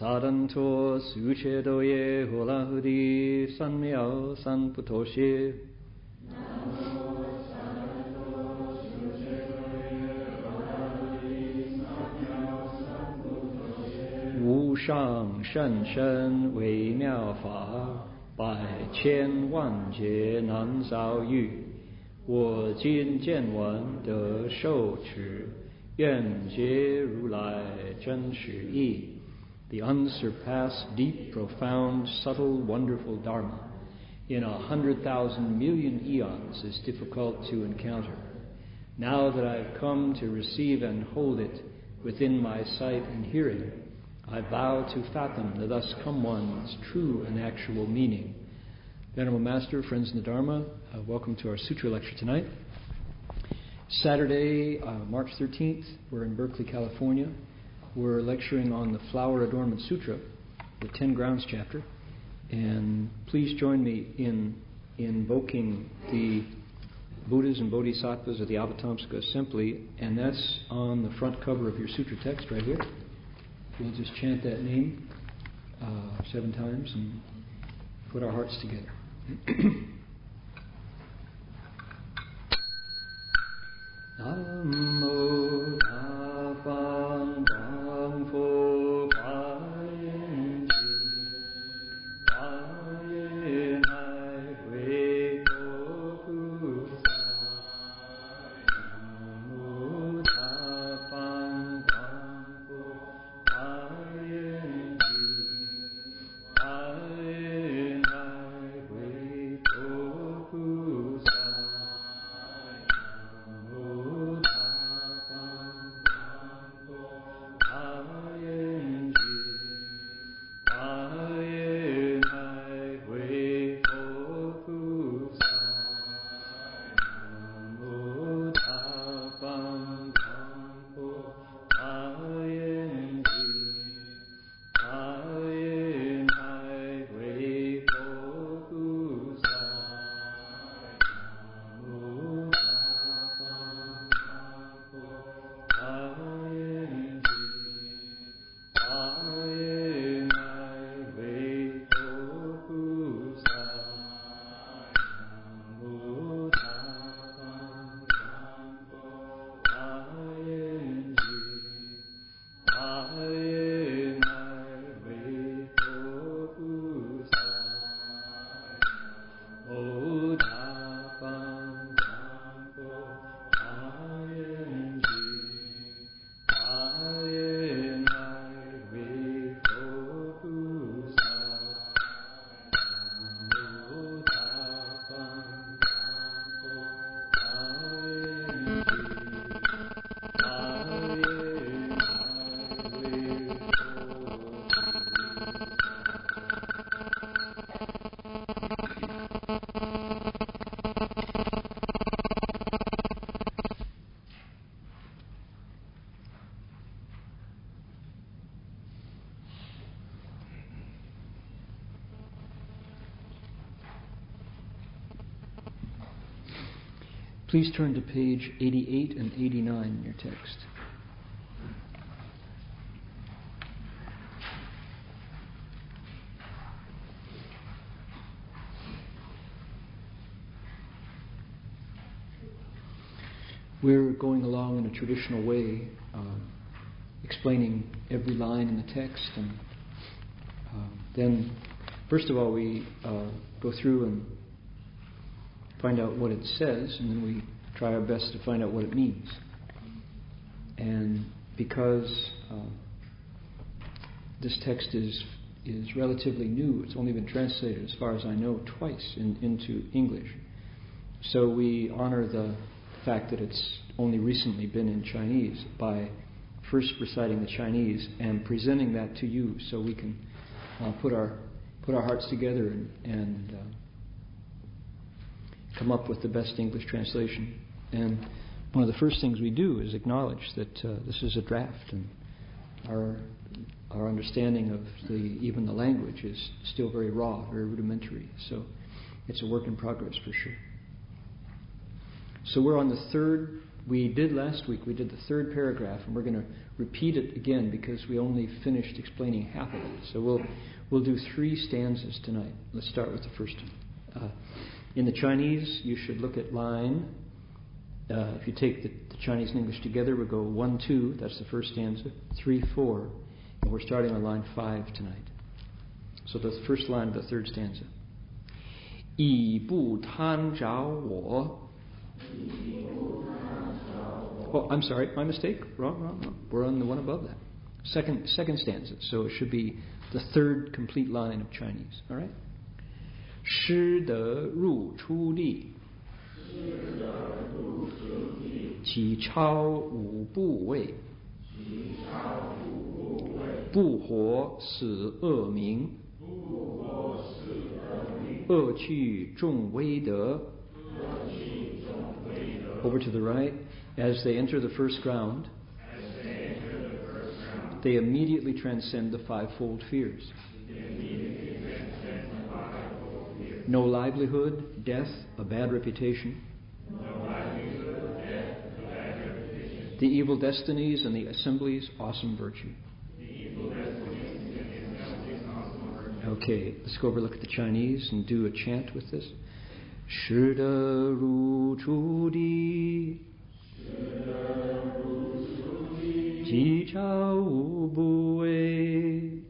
撒旦托斯如切多耶和拉赫蒂三藐三菩提心无上甚深微妙法百千万劫难遭遇我今见闻得受持愿解如来真实义 The unsurpassed, deep, profound, subtle, wonderful Dharma in a hundred thousand million eons is difficult to encounter. Now that I've come to receive and hold it within my sight and hearing, I vow to fathom the thus come one's true and actual meaning. Venerable Master, friends in the Dharma, uh, welcome to our Sutra lecture tonight. Saturday, uh, March 13th, we're in Berkeley, California. We're lecturing on the Flower Adornment Sutra, the Ten Grounds chapter. And please join me in invoking the Buddhas and Bodhisattvas of the Avatamsaka Assembly, and that's on the front cover of your sutra text right here. We'll just chant that name uh, seven times and put our hearts together. Namo Please turn to page 88 and 89 in your text. We're going along in a traditional way, uh, explaining every line in the text, and uh, then, first of all, we uh, go through and find out what it says, and then we try our best to find out what it means. And because uh, this text is is relatively new, it's only been translated, as far as I know, twice in, into English. So we honor the fact that it's only recently been in Chinese by first reciting the Chinese and presenting that to you so we can uh, put our put our hearts together and, and uh, come up with the best English translation. And one of the first things we do is acknowledge that uh, this is a draft and our our understanding of the even the language is still very raw, very rudimentary. So it's a work in progress for sure. So we're on the third. We did last week. We did the third paragraph, and we're going to repeat it again because we only finished explaining half of it. So we'll we'll do three stanzas tonight. Let's start with the first one. Uh, in the Chinese, you should look at line. Uh, if you take the, the, Chinese and English together, we go one, two. That's the first stanza. Three, four, and we're starting on line five tonight. So the first line of the third stanza. 以不贪着我 Oh, I'm sorry, my mistake. Wrong, wrong, wrong. We're on the one above that. Second, second stanza. So it should be the third complete line of Chinese. All right. 师德入出力，其超五部位，不活死恶名，恶趣众威德。over to the right, as they enter the first ground, they immediately transcend the fivefold fears. No livelihood, death, a bad reputation. No livelihood, death, a bad reputation. The evil destinies and the assemblies, awesome virtue. Okay, let's go over look at the Chinese and do a chant with this. Shi de ru chu di. Ji chao wu bu wei.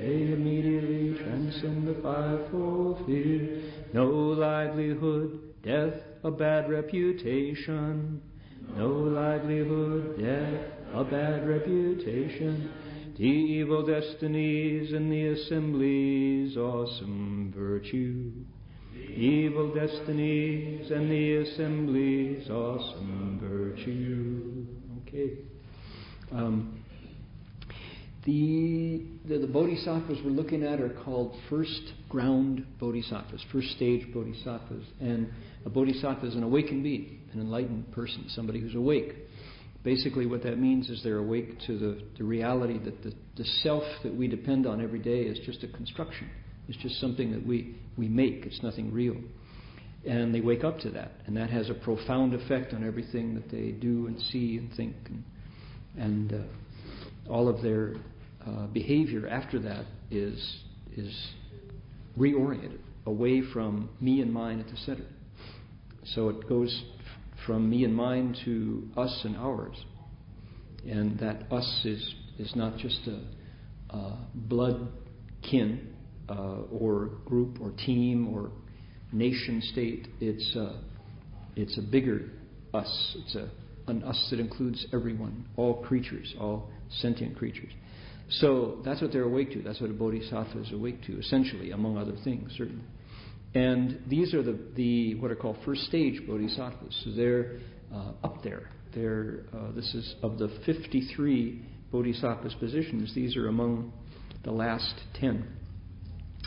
They immediately transcend the fivefold fear. No livelihood, death, a bad reputation. No livelihood, death, a bad reputation. The evil destinies and the assemblies, awesome virtue evil destinies and the assemblies awesome virtue. Okay. Um, the, the, the bodhisattvas we're looking at are called first ground bodhisattvas, first stage bodhisattvas, and a bodhisattva is an awakened being, an enlightened person, somebody who's awake. Basically, what that means is they're awake to the, the reality that the, the self that we depend on every day is just a construction. It's just something that we we make, it's nothing real. And they wake up to that, and that has a profound effect on everything that they do and see and think, and, and uh, all of their uh, behavior after that is is reoriented away from me and mine at the center. So it goes from me and mine to us and ours, and that us is is not just a, a blood kin uh, or group or team or nation state. It's a, it's a bigger us. It's a, an us that includes everyone, all creatures, all sentient creatures. So that's what they're awake to. That's what a bodhisattva is awake to, essentially, among other things, certainly. And these are the, the what are called first stage bodhisattvas. So they're uh, up there. They're, uh, this is of the 53 bodhisattvas positions. These are among the last 10.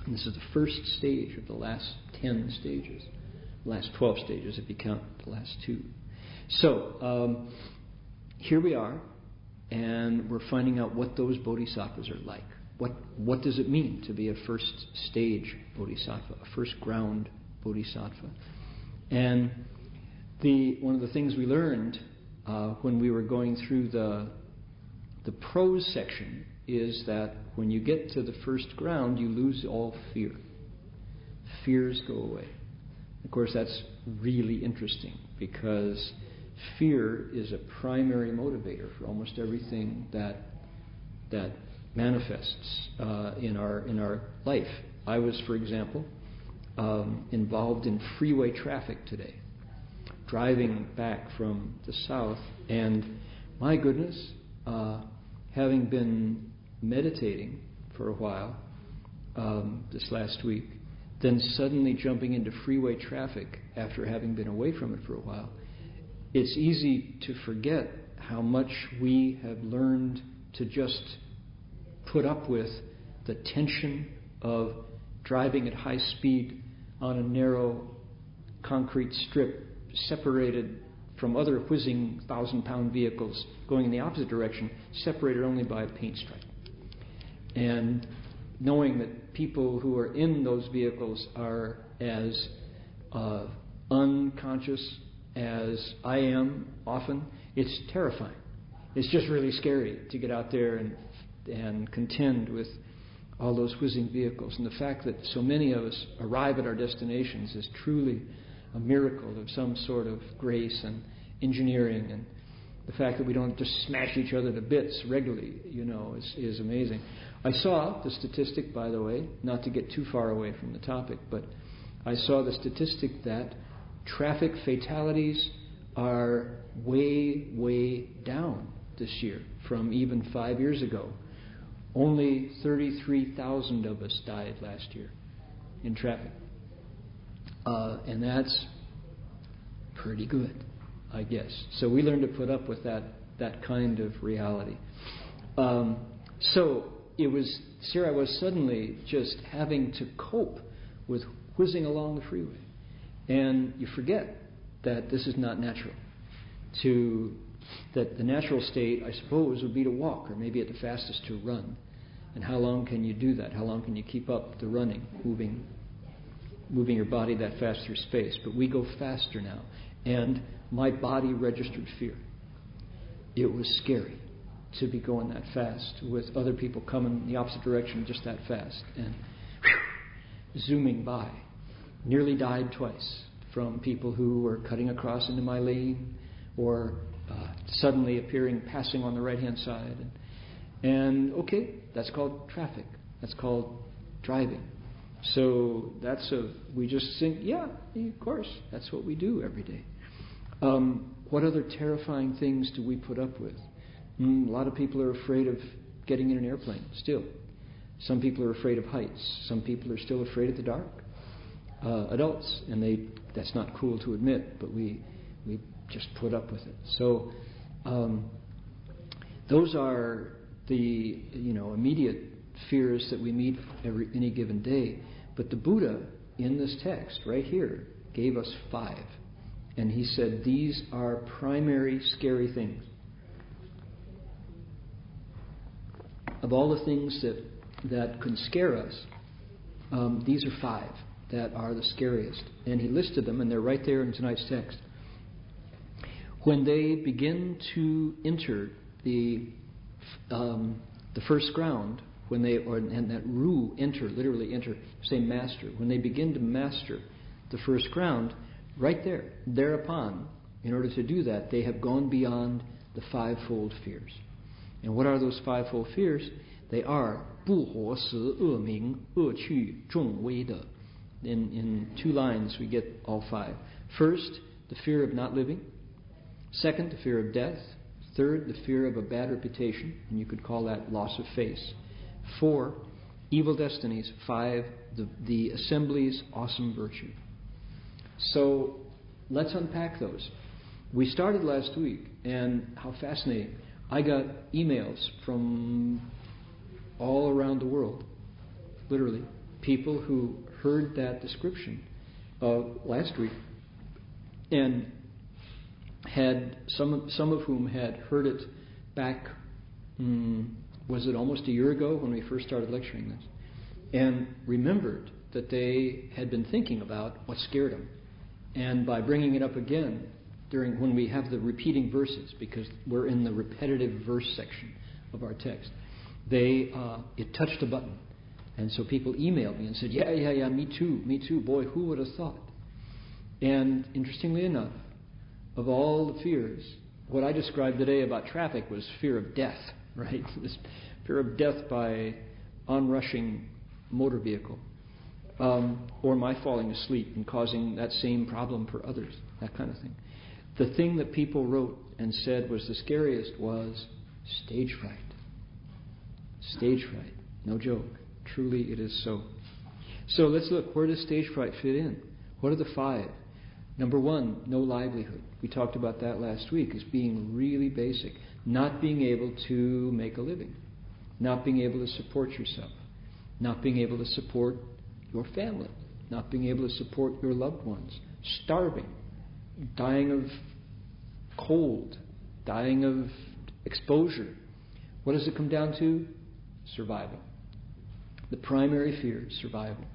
And this is the first stage of the last 10 stages, last 12 stages if you count the last two. So, um, here we are, and we're finding out what those bodhisattvas are like. What, what does it mean to be a first stage bodhisattva, a first ground bodhisattva? And the, one of the things we learned uh, when we were going through the, the prose section is that when you get to the first ground, you lose all fear. Fears go away. Of course, that's really interesting because fear is a primary motivator for almost everything that that manifests uh, in our in our life. I was, for example, um, involved in freeway traffic today, driving back from the south, and my goodness, uh, having been meditating for a while um, this last week, then suddenly jumping into freeway traffic after having been away from it for a while, it's easy to forget how much we have learned to just put up with the tension of driving at high speed on a narrow concrete strip separated from other whizzing thousand pound vehicles going in the opposite direction, separated only by a paint stripe. And knowing that people who are in those vehicles are as uh, unconscious as I am often, it's terrifying. It's just really scary to get out there and, and contend with all those whizzing vehicles. And the fact that so many of us arrive at our destinations is truly a miracle of some sort of grace and engineering. And the fact that we don't just smash each other to bits regularly, you know, is, is amazing. I saw the statistic, by the way, not to get too far away from the topic, but I saw the statistic that traffic fatalities are way, way down this year from even five years ago. Only 33,000 of us died last year in traffic. Uh, and that's pretty good, I guess. So we learn to put up with that, that kind of reality. Um, so it was Sarah was suddenly just having to cope with whizzing along the freeway. And you forget that this is not natural. To that the natural state, I suppose, would be to walk, or maybe at the fastest to run. And how long can you do that? How long can you keep up the running, moving, moving your body that fast through space? But we go faster now, and my body registered fear. It was scary to be going that fast with other people coming in the opposite direction just that fast and whew, zooming by. Nearly died twice from people who were cutting across into my lane or uh, suddenly appearing passing on the right hand side. And, okay, that's called traffic. That's called driving. So that's a, we just think, yeah, of course, that's what we do every day. Um, what other terrifying things do we put up with? Mm, a lot of people are afraid of getting in an airplane still. Some people are afraid of heights. Some people are still afraid of the dark. Uh, adults, and they that's not cool to admit, but we we just put up with it. So um, those are the you know immediate fears that we meet every any given day. But the Buddha in this text right here gave us five, and he said these are primary scary things. of all the things that, that can scare us, um, these are five that are the scariest. And he listed them, and they're right there in tonight's text. When they begin to enter the, um, the first ground, when they, or, and that ru, enter, literally enter, say master, when they begin to master the first ground, right there, thereupon, in order to do that, they have gone beyond the fivefold fears. And what are those fivefold fears? They are 不活时恶名恶趣重危的. In, in two lines, we get all five. First, the fear of not living. Second, the fear of death. Third, the fear of a bad reputation, and you could call that loss of face. Four, evil destinies. Five, the, the assembly's awesome virtue. So let's unpack those. We started last week, and how fascinating. I got emails from all around the world, literally, people who heard that description uh, last week and had some some of whom had heard it back. Um, was it almost a year ago when we first started lecturing this? And remembered that they had been thinking about what scared them, and by bringing it up again, during when we have the repeating verses, because we're in the repetitive verse section of our text, they uh, it touched a button, and so people emailed me and said, "Yeah, yeah, yeah, me too, me too. Boy, who would have thought?" And interestingly enough, of all the fears, what I described today about traffic was fear of death, right? This fear of death by onrushing motor vehicle, um, or my falling asleep and causing that same problem for others, that kind of thing. The thing that people wrote and said was the scariest was stage fright. Stage fright. No joke. Truly, it is so. So let's look. Where does stage fright fit in? What are the five? Number one, no livelihood. We talked about that last week as being really basic. Not being able to make a living, not being able to support yourself, not being able to support your family, not being able to support your loved ones, starving, dying of cold, dying of exposure. What does it come down to? Survival. The primary fear is survival.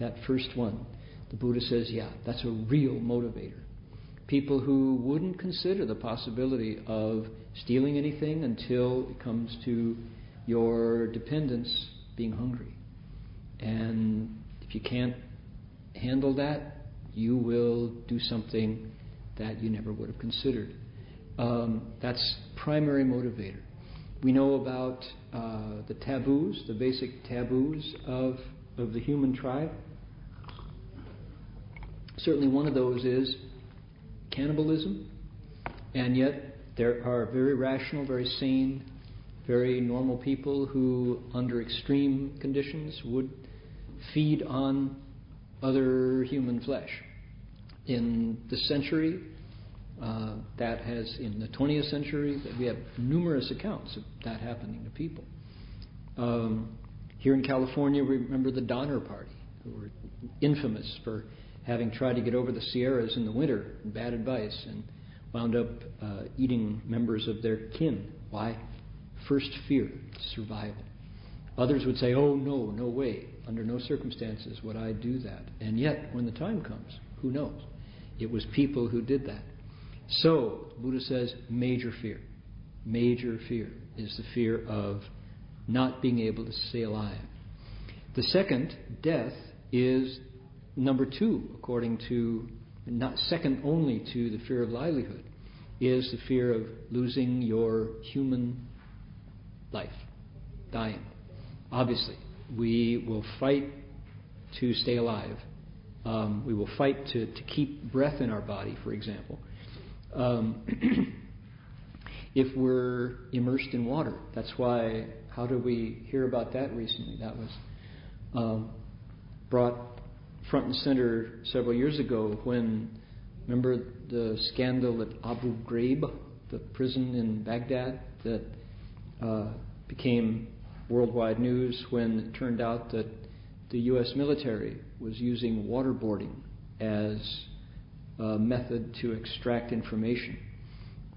That first one, the Buddha says, yeah, that's a real motivator. People who wouldn't consider the possibility of stealing anything until it comes to your dependents being hungry. And if you can't handle that, you will do something that you never would have considered. Um, that's primary motivator. We know about uh, the taboos, the basic taboos of, of the human tribe. Certainly, one of those is cannibalism, and yet there are very rational, very sane, very normal people who, under extreme conditions, would feed on other human flesh. In the century, that has, in the 20th century, we have numerous accounts of that happening to people. Um, here in California, we remember the Donner Party, who were infamous for having tried to get over the Sierras in the winter, bad advice, and wound up uh, eating members of their kin. Why? First fear, survival. Others would say, oh, no, no way. Under no circumstances would I do that. And yet, when the time comes, who knows? It was people who did that. So, Buddha says, major fear. Major fear is the fear of not being able to stay alive. The second, death, is number two, according to, not second only to the fear of livelihood, is the fear of losing your human life, dying. Obviously, we will fight to stay alive. Um, we will fight to, to keep breath in our body, for example. Um, if we're immersed in water, that's why. How did we hear about that recently? That was um, brought front and center several years ago when, remember the scandal at Abu Ghraib, the prison in Baghdad that uh, became worldwide news when it turned out that the U.S. military was using waterboarding as a method to extract information,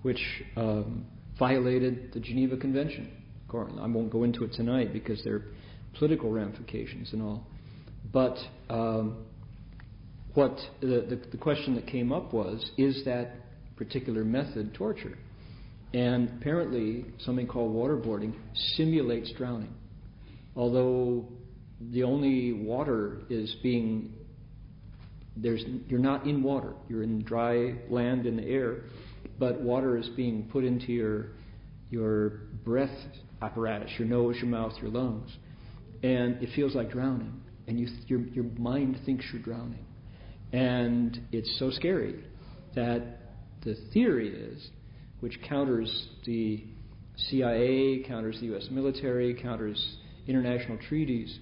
which um, violated the Geneva Convention. I won't go into it tonight because there are political ramifications and all. But um, what the, the, the question that came up was is that particular method torture? And apparently, something called waterboarding simulates drowning. Although the only water is being there's you're not in water you're in dry land in the air but water is being put into your your breath apparatus your nose your mouth your lungs and it feels like drowning and you, your, your mind thinks you're drowning and it's so scary that the theory is which counters the CIA, counters the U.S. military, counters international treaties.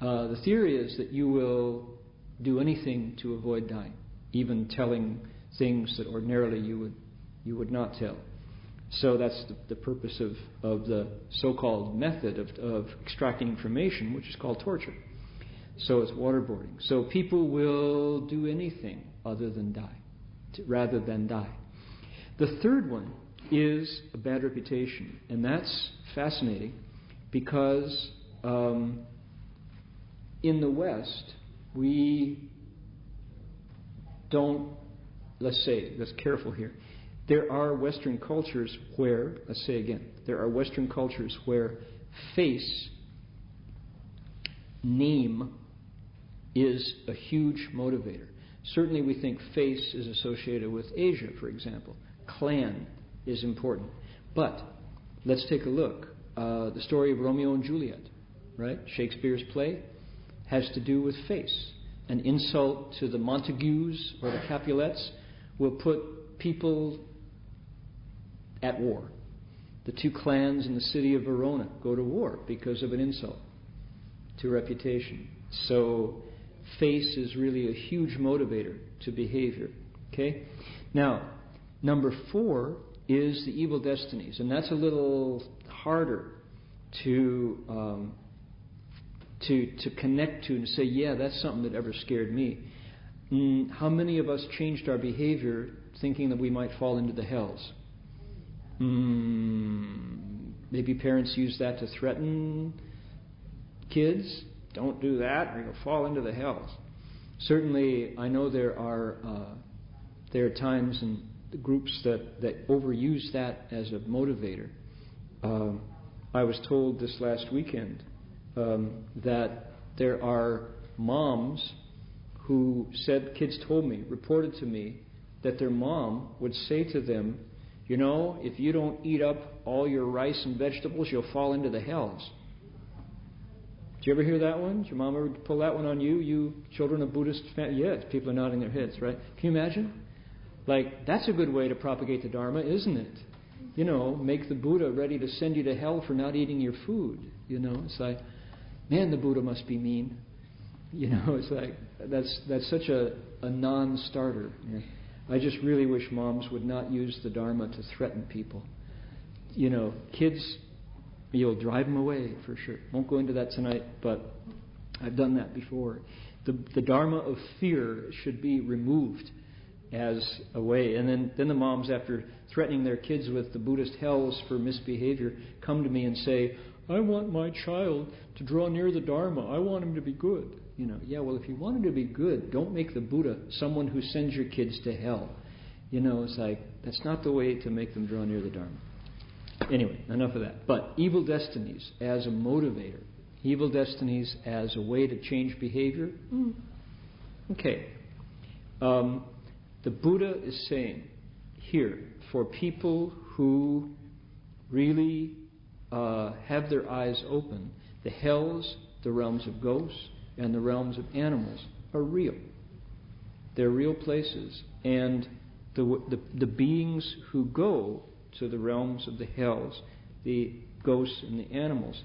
Uh, the theory is that you will do anything to avoid dying, even telling things that ordinarily you would you would not tell. So that's the, the purpose of, of the so-called method of, of extracting information, which is called torture. So it's waterboarding. So people will do anything other than die, to, rather than die. The third one is a bad reputation, and that's fascinating because um, in the West we don't. Let's say, let's careful here. There are Western cultures where, let's say again, there are Western cultures where face, name, is a huge motivator. Certainly, we think face is associated with Asia, for example. Clan is important. But let's take a look. uh, the story of Romeo and Juliet, right? Shakespeare's play has to do with face. An insult to the Montagues or the Capulets will put people at war. The two clans in the city of Verona go to war because of an insult to reputation. So, face is really a huge motivator to behavior. Okay? Now, number four is the evil destinies, and that's a little harder to um, to to connect to and say, yeah, that's something that ever scared me. Mm, how many of us changed our behavior thinking that we might fall into the hells? Mm, maybe parents use that to threaten kids. Don't do that, or you'll fall into the hells. Certainly, I know there are uh, there are times and groups that that overuse that as a motivator. Um, I was told this last weekend Um, that there are moms who said kids told me reported to me that their mom would say to them you know, if you don't eat up all your rice and vegetables, you'll fall into the hells. Did you ever hear that one? Did your mom ever pull that one on you? You children of Buddhist family? Yes, people are nodding their heads, right? Can you imagine? Like, that's a good way to propagate the Dharma, isn't it? You know, make the Buddha ready to send you to hell for not eating your food. You know, it's like, man, the Buddha must be mean. You know, it's like, that's, that's such a, a non starter. Yeah. I just really wish moms would not use the Dharma to threaten people. You know, kids, you'll drive them away for sure. Won't go into that tonight, but I've done that before. The, the Dharma of fear should be removed as a way. And then, then the moms, after threatening their kids with the Buddhist hells for misbehavior, come to me and say, I want my child to draw near the Dharma. I want him to be good. You know, yeah, well, if you want him to be good, don't make the Buddha someone who sends your kids to hell. You know, it's like, that's not the way to make them draw near the Dharma. Anyway, enough of that. But evil destinies as a motivator, evil destinies as a way to change behavior. Mm. Okay. Um, the Buddha is saying here, for people who really uh, have their eyes open, the hells, the realms of ghosts, and the realms of animals are real. They're real places. And the, the, the beings who go to the realms of the hells, the ghosts and the animals,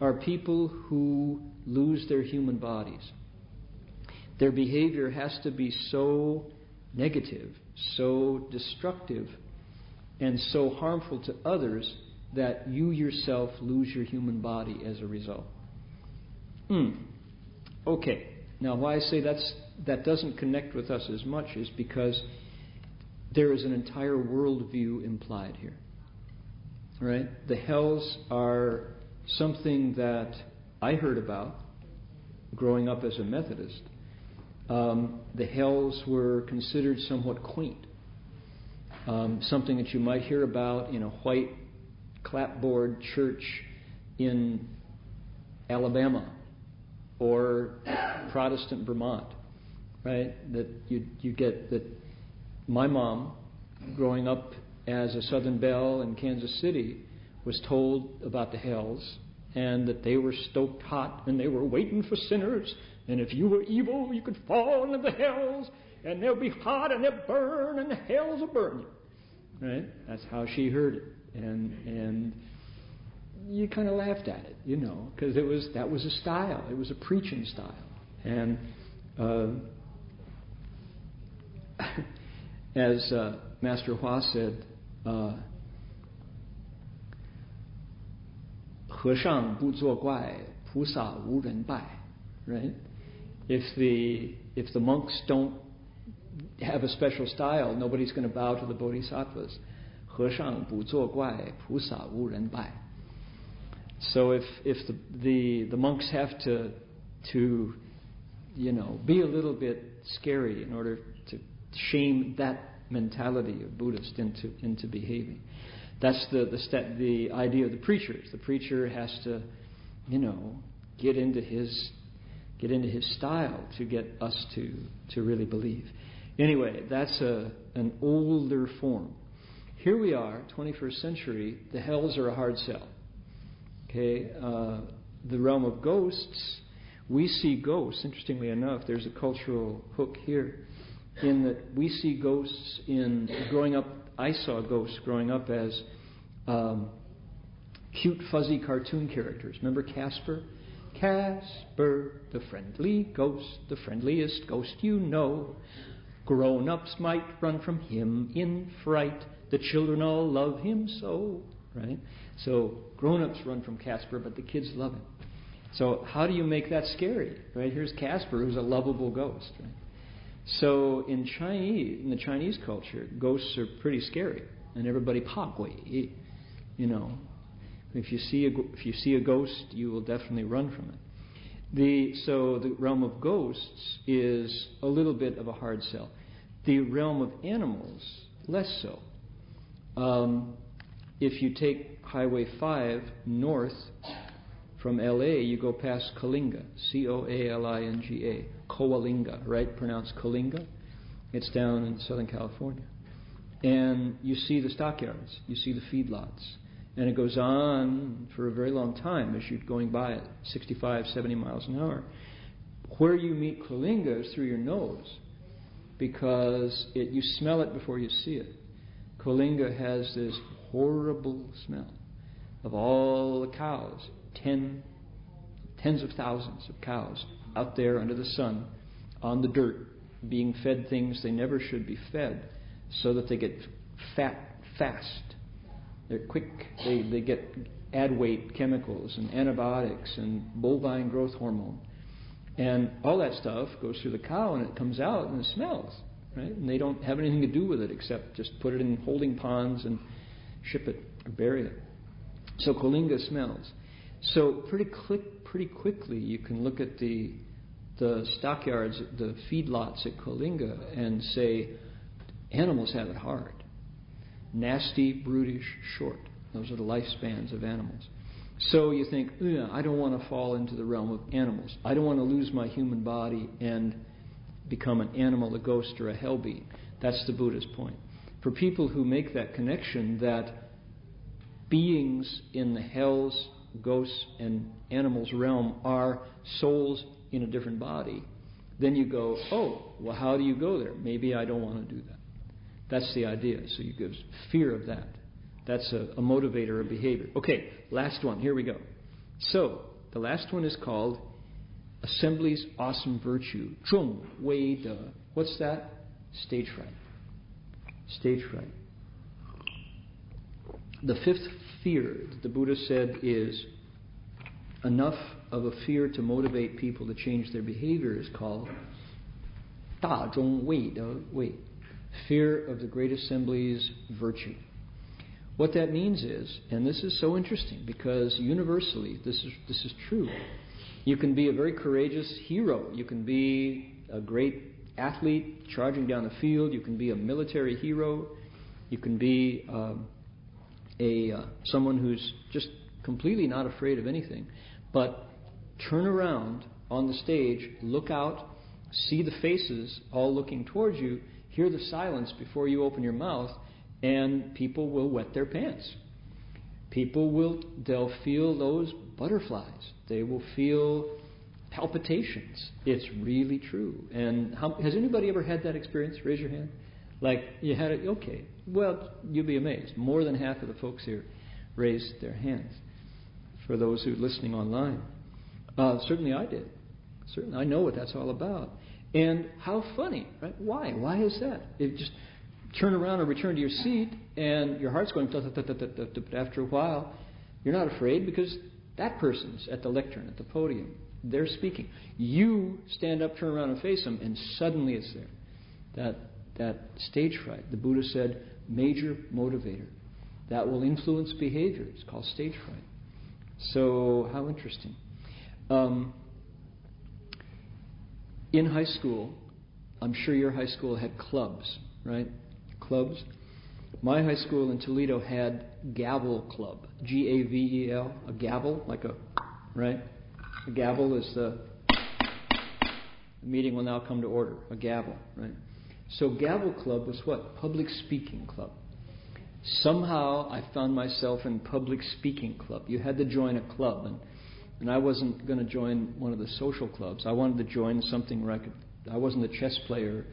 are people who lose their human bodies. Their behavior has to be so negative, so destructive, and so harmful to others that you yourself lose your human body as a result. Hmm. Okay, now why I say that's, that doesn't connect with us as much is because there is an entire worldview implied here. Right? The hells are something that I heard about growing up as a Methodist. Um, the hells were considered somewhat quaint. Um, something that you might hear about in a white clapboard church in Alabama or Protestant Vermont, right? That you you get that. My mom, growing up as a Southern Belle in Kansas City, was told about the hells and that they were stoked hot and they were waiting for sinners. And if you were evil, you could fall into the hells and they'll be hot and they'll burn and the hells will burn you. Right? That's how she heard it And and you kind of laughed at it, you know, because it was that was a style. It was a preaching style, and uh, as uh, Master Hua said. Uh, 和尚不作怪，菩萨无人拜. Right? If the if the monks don't have a special style, nobody's going to bow to the bodhisattvas. 和尚不作怪，菩萨无人拜. So if if the, the the monks have to to you know be a little bit scary in order to shame that mentality of Buddhist into into behaving, that's the the step, the idea of the preachers. The preacher has to you know get into his get into his style to get us to to really believe. Anyway, that's a an older form. here we are, 21st century. The hells are a hard sell Okay, uh, the realm of ghosts, we see ghosts. Interestingly enough, there's a cultural hook here, in that we see ghosts in growing up. I saw ghosts growing up as um, cute, fuzzy cartoon characters. Remember Casper? Casper, the friendly ghost, the friendliest ghost you know. Grown ups might run from him in fright. The children all love him so. Right? So grown ups run from Casper, but the kids love him. So how do you make that scary? Right? Here's Casper, who's a lovable ghost. Right? So in Chinese, in the Chinese culture, ghosts are pretty scary, and everybody pakui. You know, if you see a if you see a ghost, you will definitely run from it. The, so the realm of ghosts is a little bit of a hard sell. The realm of animals, less so. Um, if you take Highway 5 north from LA, you go past Coalinga, C O A L I N G A, Coalinga, right? Pronounced Coalinga. It's down in Southern California. And you see the stockyards, you see the feedlots. And it goes on for a very long time as you're going by at 65, 70 miles an hour. Where you meet Coalinga is through your nose because it, you smell it before you see it. Coalinga has this horrible smell of all the cows, ten, tens of thousands of cows out there under the sun, on the dirt, being fed things they never should be fed, so that they get fat fast. They're quick, they, they get add weight chemicals and antibiotics and bovine growth hormone. And all that stuff goes through the cow and it comes out and it smells. Right? And they don't have anything to do with it except just put it in holding ponds and ship it or bury it. So Coalinga smells. So pretty quick, pretty quickly you can look at the the stockyards, the feedlots at Coalinga, and say animals have it hard. Nasty, brutish, short. Those are the lifespans of animals. So you think, I don't want to fall into the realm of animals. I don't want to lose my human body and become an animal, a ghost, or a hell being. That's the Buddha's point. For people who make that connection that beings in the hells, ghosts, and animals realm are souls in a different body, then you go, oh, well, how do you go there? Maybe I don't want to do that. That's the idea. So you give fear of that. That's a, a motivator of behavior. Okay, last one. Here we go. So the last one is called Assembly's Awesome Virtue. Zhong Wei De. What's that? Stage fright. Stage fright. The fifth fear that the Buddha said is enough of a fear to motivate people to change their behavior is called Da Zhong Wei De Wei. Fear of the Great Assembly's virtue. What that means is, and this is so interesting because universally this is, this is true, you can be a very courageous hero. You can be a great athlete charging down the field. You can be a military hero. You can be um, a uh, someone who's just completely not afraid of anything. But turn around on the stage, look out, see the faces all looking towards you, hear the silence before you open your mouth, and people will wet their pants. People will they'll feel those butterflies. They will feel palpitations. It's really true. And how, has anybody ever had that experience? Raise your hand. Like you had it. Okay. Well, you'll be amazed. More than half of the folks here raised their hands. For those who are listening online, uh, certainly I did. Certainly, I know what that's all about. And how funny, right? Why? Why is that? It just turn around and return to your seat, and your heart's going. After a while, you're not afraid because that person's at the lectern, at the podium. They're speaking. You stand up, turn around, and face them, and suddenly it's there. That that stage fright. The Buddha said, major motivator. That will influence behavior. It's called stage fright. So how interesting. Um, in high school, I'm sure your high school had clubs, right? Clubs. My high school in Toledo had Gavel Club, G A V E L, a gavel, like a, right? A gavel is the, the meeting will now come to order, a gavel, right? So Gavel Club was what? Public speaking club. somehow I found myself in public speaking club. You had to join a club, and, and I wasn't going to join one of the social clubs. I wanted to join something where I could. I wasn't a chess player,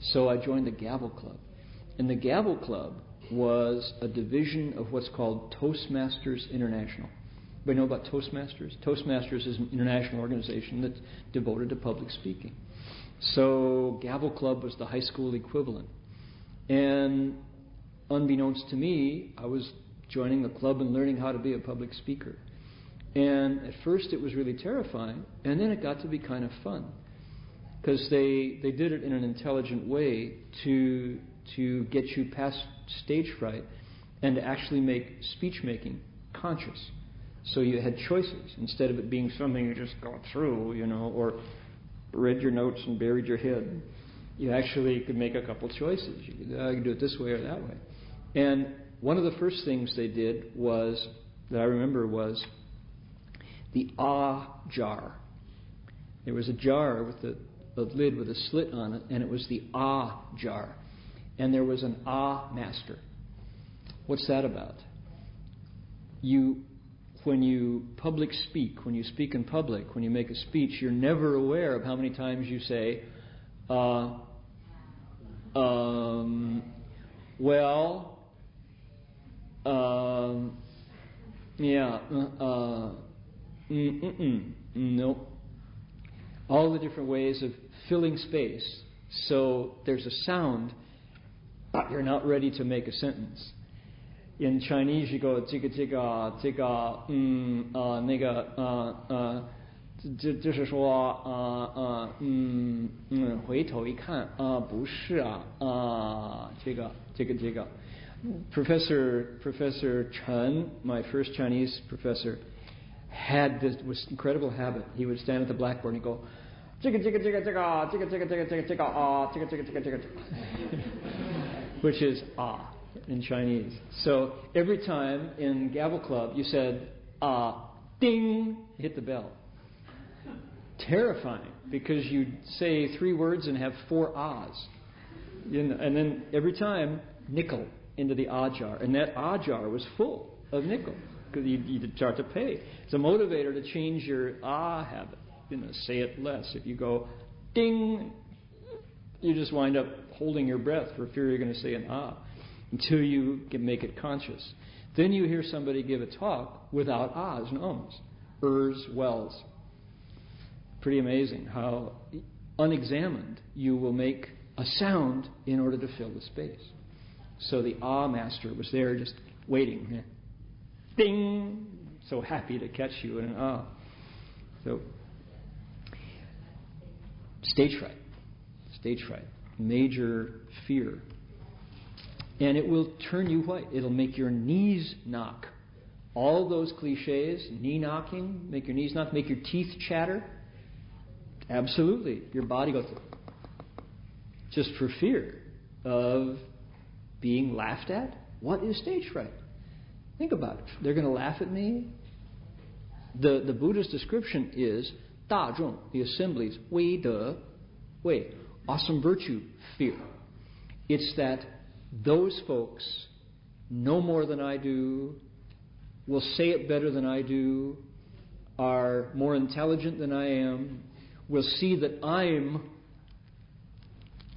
so I joined the Gavel Club. And the Gavel Club was a division of what's called Toastmasters International. Anybody know about Toastmasters? Toastmasters is an international organization that's devoted to public speaking. So Gavel Club was the high school equivalent. And unbeknownst to me, I was joining the club and learning how to be a public speaker. And at first it was really terrifying, and then it got to be kind of fun. Because they, they did it in an intelligent way to, to get you past stage fright and to actually make speech making conscious. So you had choices instead of it being something you just got through, you know, or read your notes and buried your head. You actually could make a couple choices. You could, uh, you could do it this way or that way. And one of the first things they did was, that I remember, was the ah jar. There was a jar with a, a lid with a slit on it, and it was the ah jar. And there was an ah master. What's that about? You, when you public speak, when you speak in public, when you make a speech, you're never aware of how many times you say, uh, um, well, um, yeah, uh, uh, mm, mm, mm, nope. All the different ways of filling space. So there's a sound, but you're not ready to make a sentence. In Chinese, you go 这个这个这个嗯呃那个呃呃，就就是说呃呃嗯嗯回头一看啊、呃、不是啊啊、呃、这个这个这个。Professor Professor Chen, my first Chinese professor, had this, this incredible habit. He would stand at the blackboard and he'd go, Which is ah in Chinese. So every time in Gavel Club you said ah, ding, hit the bell. Terrifying because you'd say three words and have four ahs. You know, and then every time, nickel into the ah jar, and that ah jar was full of nickel because you, you start to pay. It's a motivator to change your ah habit. You know, say it less. If you go ding, you just wind up holding your breath for fear you're going to say an ah until you can make it conscious. Then you hear somebody give a talk without ahs and ums, ers, wells. Pretty amazing how unexamined you will make a sound in order to fill the space. So the ah master was there just waiting. Ding! So happy to catch you in an ah. So, stage fright. Stage fright Major fear. And it will turn you white. It'll make your knees knock. All those cliches, knee knocking, make your knees knock, make your teeth chatter. Absolutely. Your body goes just for fear of being laughed at? What is stage fright? Think about it. They're going to laugh at me. The, the Buddha's description is 大众, the assemblies, 威德, wait, awesome virtue, fear. It's that those folks know more than I do, will say it better than I do, are more intelligent than I am, will see that I'm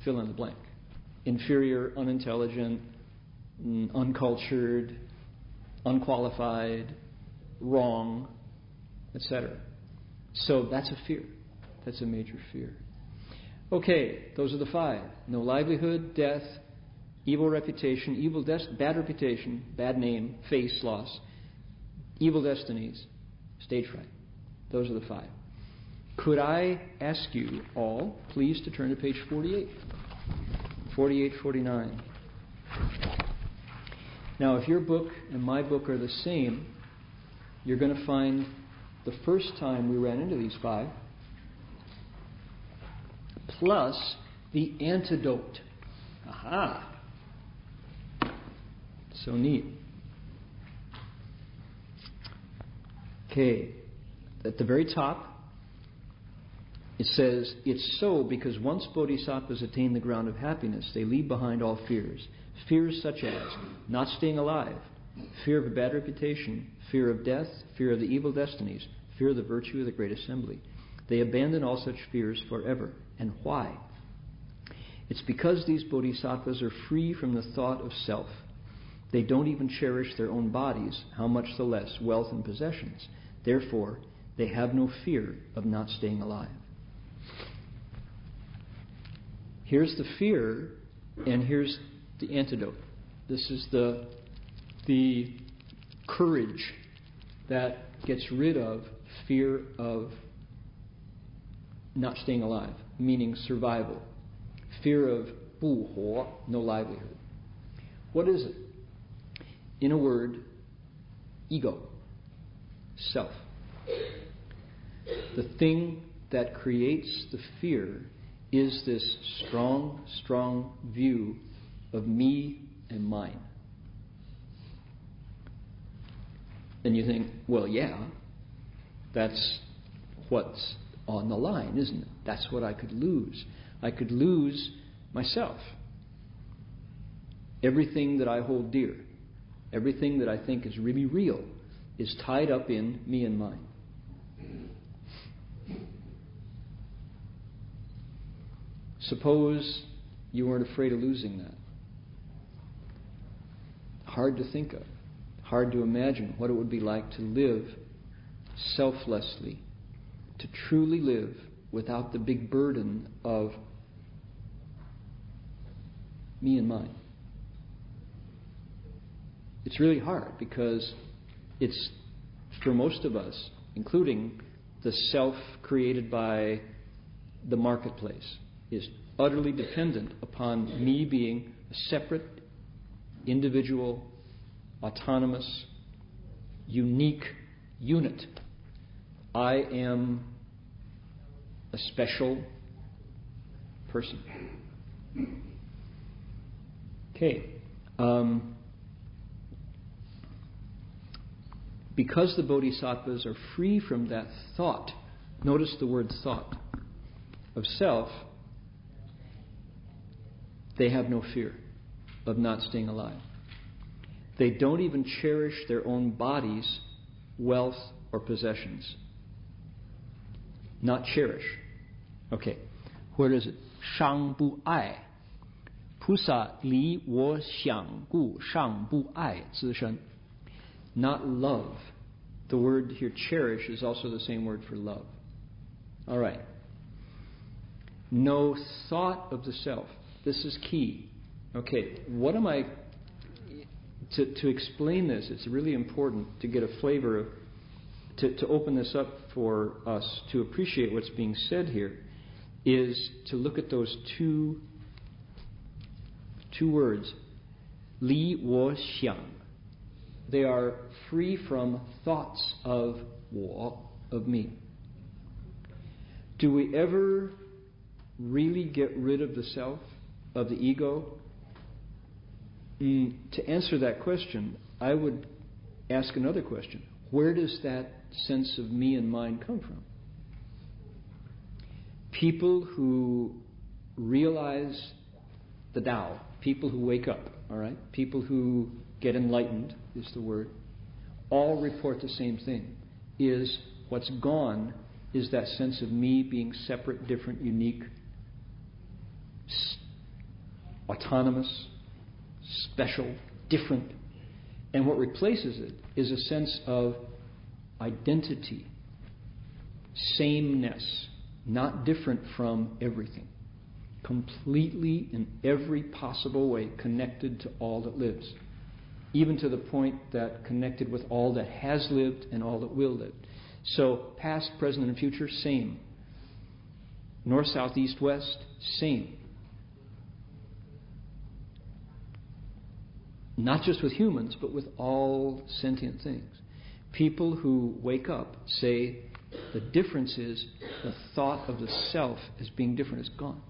fill in the blank inferior, unintelligent, uncultured, unqualified, wrong, etc. So that's a fear. That's a major fear. Okay, those are the five no livelihood, death, evil reputation, evil des- bad reputation, bad name, face loss, evil destinies, stage fright. Those are the five. Could I ask you all, please, to turn to page 48? 48, 49. Now, if your book and my book are the same, you're going to find the first time we ran into these five, plus the antidote. Aha! So neat. Okay, at the very top, it says, It's so because once bodhisattvas attain the ground of happiness, they leave behind all fears. Fears such as not staying alive, fear of a bad reputation, fear of death, fear of the evil destinies, fear of the virtue of the great assembly. They abandon all such fears forever. And why? It's because these bodhisattvas are free from the thought of self. They don't even cherish their own bodies, how much the less wealth and possessions. Therefore, they have no fear of not staying alive. Here's the fear, and here's the antidote. This is the, the courage that gets rid of fear of not staying alive, meaning survival. Fear of 不活, no livelihood. What is it? In a word, ego, self. The thing that creates the fear is this strong, strong view of me and mine. And you think, well, yeah, that's what's on the line, isn't it? That's what I could lose. I could lose myself. Everything that I hold dear, everything that I think is really real, is tied up in me and mine. Suppose you weren't afraid of losing that. Hard to think of, hard to imagine what it would be like to live selflessly, to truly live without the big burden of me and mine. It's really hard because it's, for most of us, including the self created by the marketplace, is utterly dependent upon me being a separate, individual, autonomous, unique unit. I am a special person. Okay. Um, because the bodhisattvas are free from that thought, notice the word thought, of self, they have no fear of not staying alive. They don't even cherish their own bodies, wealth, or possessions. Not cherish. Okay, where is it? 伤不爱。菩萨离我想故尚不爱自身. Not love. The word here, cherish, is also the same word for love. All right. No thought of the self. This is key. Okay, what am I. To, to explain this, it's really important to get a flavor of. To, to open this up for us to appreciate what's being said here is to look at those two two words li wo xiang they are free from thoughts of wo of me do we ever really get rid of the self of the ego? Mm, to answer that question, I would ask another question. Where does that sense of me and mine come from? People who realize the Tao, people who wake up, all right? People who get enlightened is the word, all report the same thing. Is what's gone is that sense of me being separate, different, unique, autonomous, special, different. And what replaces it is a sense of identity, sameness, not different from everything. Completely, in every possible way, connected to all that lives. Even to the point that connected with all that has lived and all that will live. So, past, present, and future, same. North, south, east, west, same. Not just with humans, but with all sentient things. People who wake up say the difference is the thought of the self as being different is gone.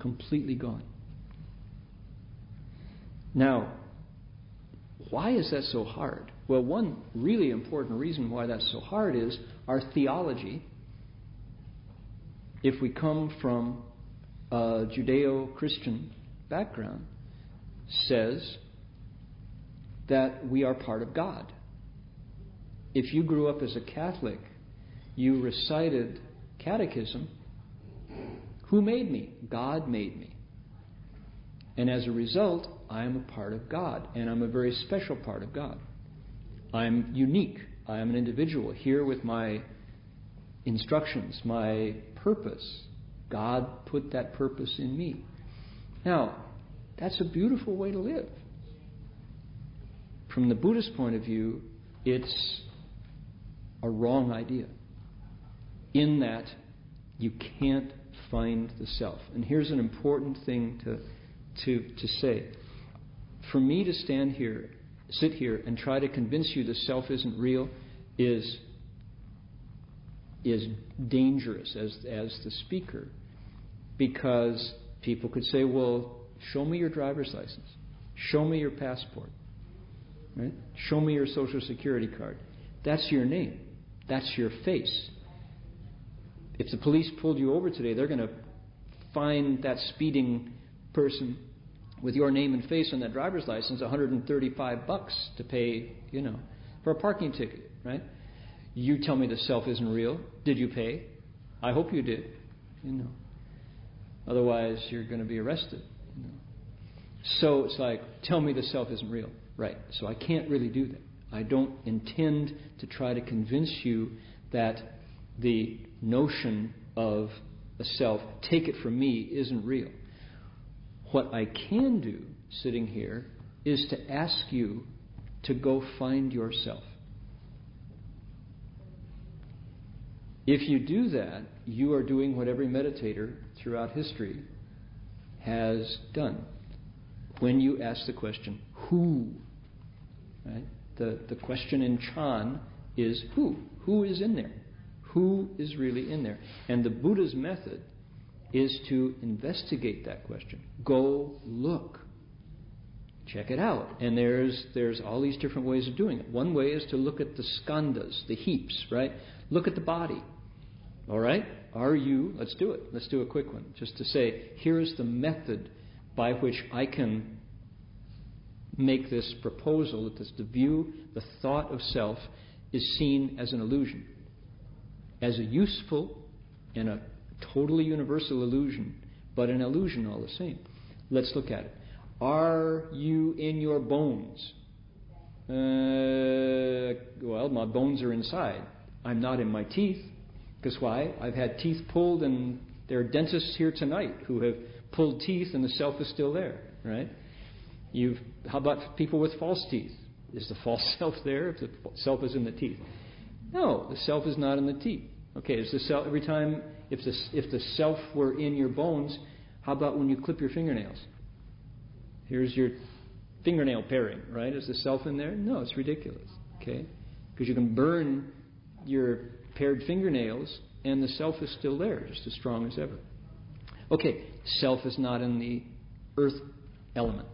Completely gone. Now, why is that so hard? Well, one really important reason why that's so hard is our theology. If we come from a Judeo Christian background, says that we are part of God. If you grew up as a Catholic, you recited catechism. Who made me? God made me. And as a result, I am a part of God, and I'm a very special part of God. I'm unique. I am an individual here with my instructions, my purpose. God put that purpose in me. Now, that's a beautiful way to live. From the Buddhist point of view, it's a wrong idea. In that you can't find the self. And here's an important thing to, to, to say. For me to stand here, sit here, and try to convince you the self isn't real is, is dangerous as, as the speaker because people could say, well, show me your driver's license, show me your passport, right? show me your social security card. That's your name, that's your face. If the police pulled you over today, they're going to find that speeding person with your name and face on that driver's license 135 bucks to pay, you know, for a parking ticket, right? You tell me the self isn't real. Did you pay? I hope you did. You know. Otherwise, you're going to be arrested. You know. So it's like, tell me the self isn't real. Right. So I can't really do that. I don't intend to try to convince you that the notion of a self, take it from me, isn't real. What I can do sitting here is to ask you to go find yourself. If you do that, you are doing what every meditator throughout history has done. When you ask the question, who? Right? The, the question in Chan is who? Who is in there? Who is really in there? And the Buddha's method is to investigate that question. Go look. Check it out. And there's there's all these different ways of doing it. One way is to look at the skandhas, the heaps, right? Look at the body. All right? Are you, let's do it. Let's do a quick one. Just to say, here is the method by which I can make this proposal that this, the view, the thought of self is seen as an illusion, as a useful and a totally universal illusion, but an illusion all the same. Let's look at it. Are you in your bones? Uh, well, my bones are inside. I'm not in my teeth. Because why? I've had teeth pulled, and there are dentists here tonight who have pulled teeth, and the self is still there, right? You've, how about people with false teeth? Is the false self there if the self is in the teeth? No, the self is not in the teeth. Okay, is the self every time if the if the self were in your bones, how about when you clip your fingernails? Here's your fingernail paring, right? Is the self in there? No, it's ridiculous. Okay, because you can burn your pared fingernails, and the self is still there, just as strong as ever. Okay, self is not in the earth element.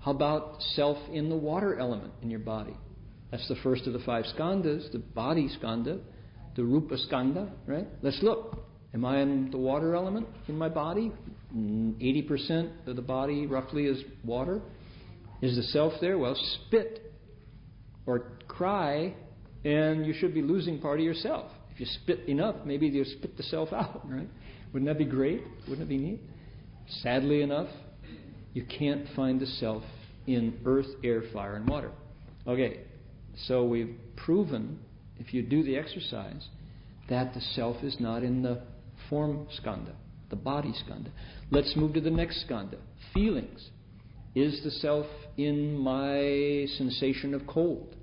How about self in the water element in your body? That's the first of the five skandhas, the body skandha, the rupa skandha, right? Let's look. Am I in the water element in my body? Mm, 80% of the body roughly is water. Is the self there? Well, spit or cry and you should be losing part of yourself. If you spit enough, maybe you'll spit the self out, right? Wouldn't that be great? Wouldn't it be neat? Sadly enough, you can't find the self in earth, air, fire, and water. Okay, so we've proven, if you do the exercise, that the self is not in the form skandha, the body skandha. Let's move to the next skandha feelings. Is the self in my sensation of cold?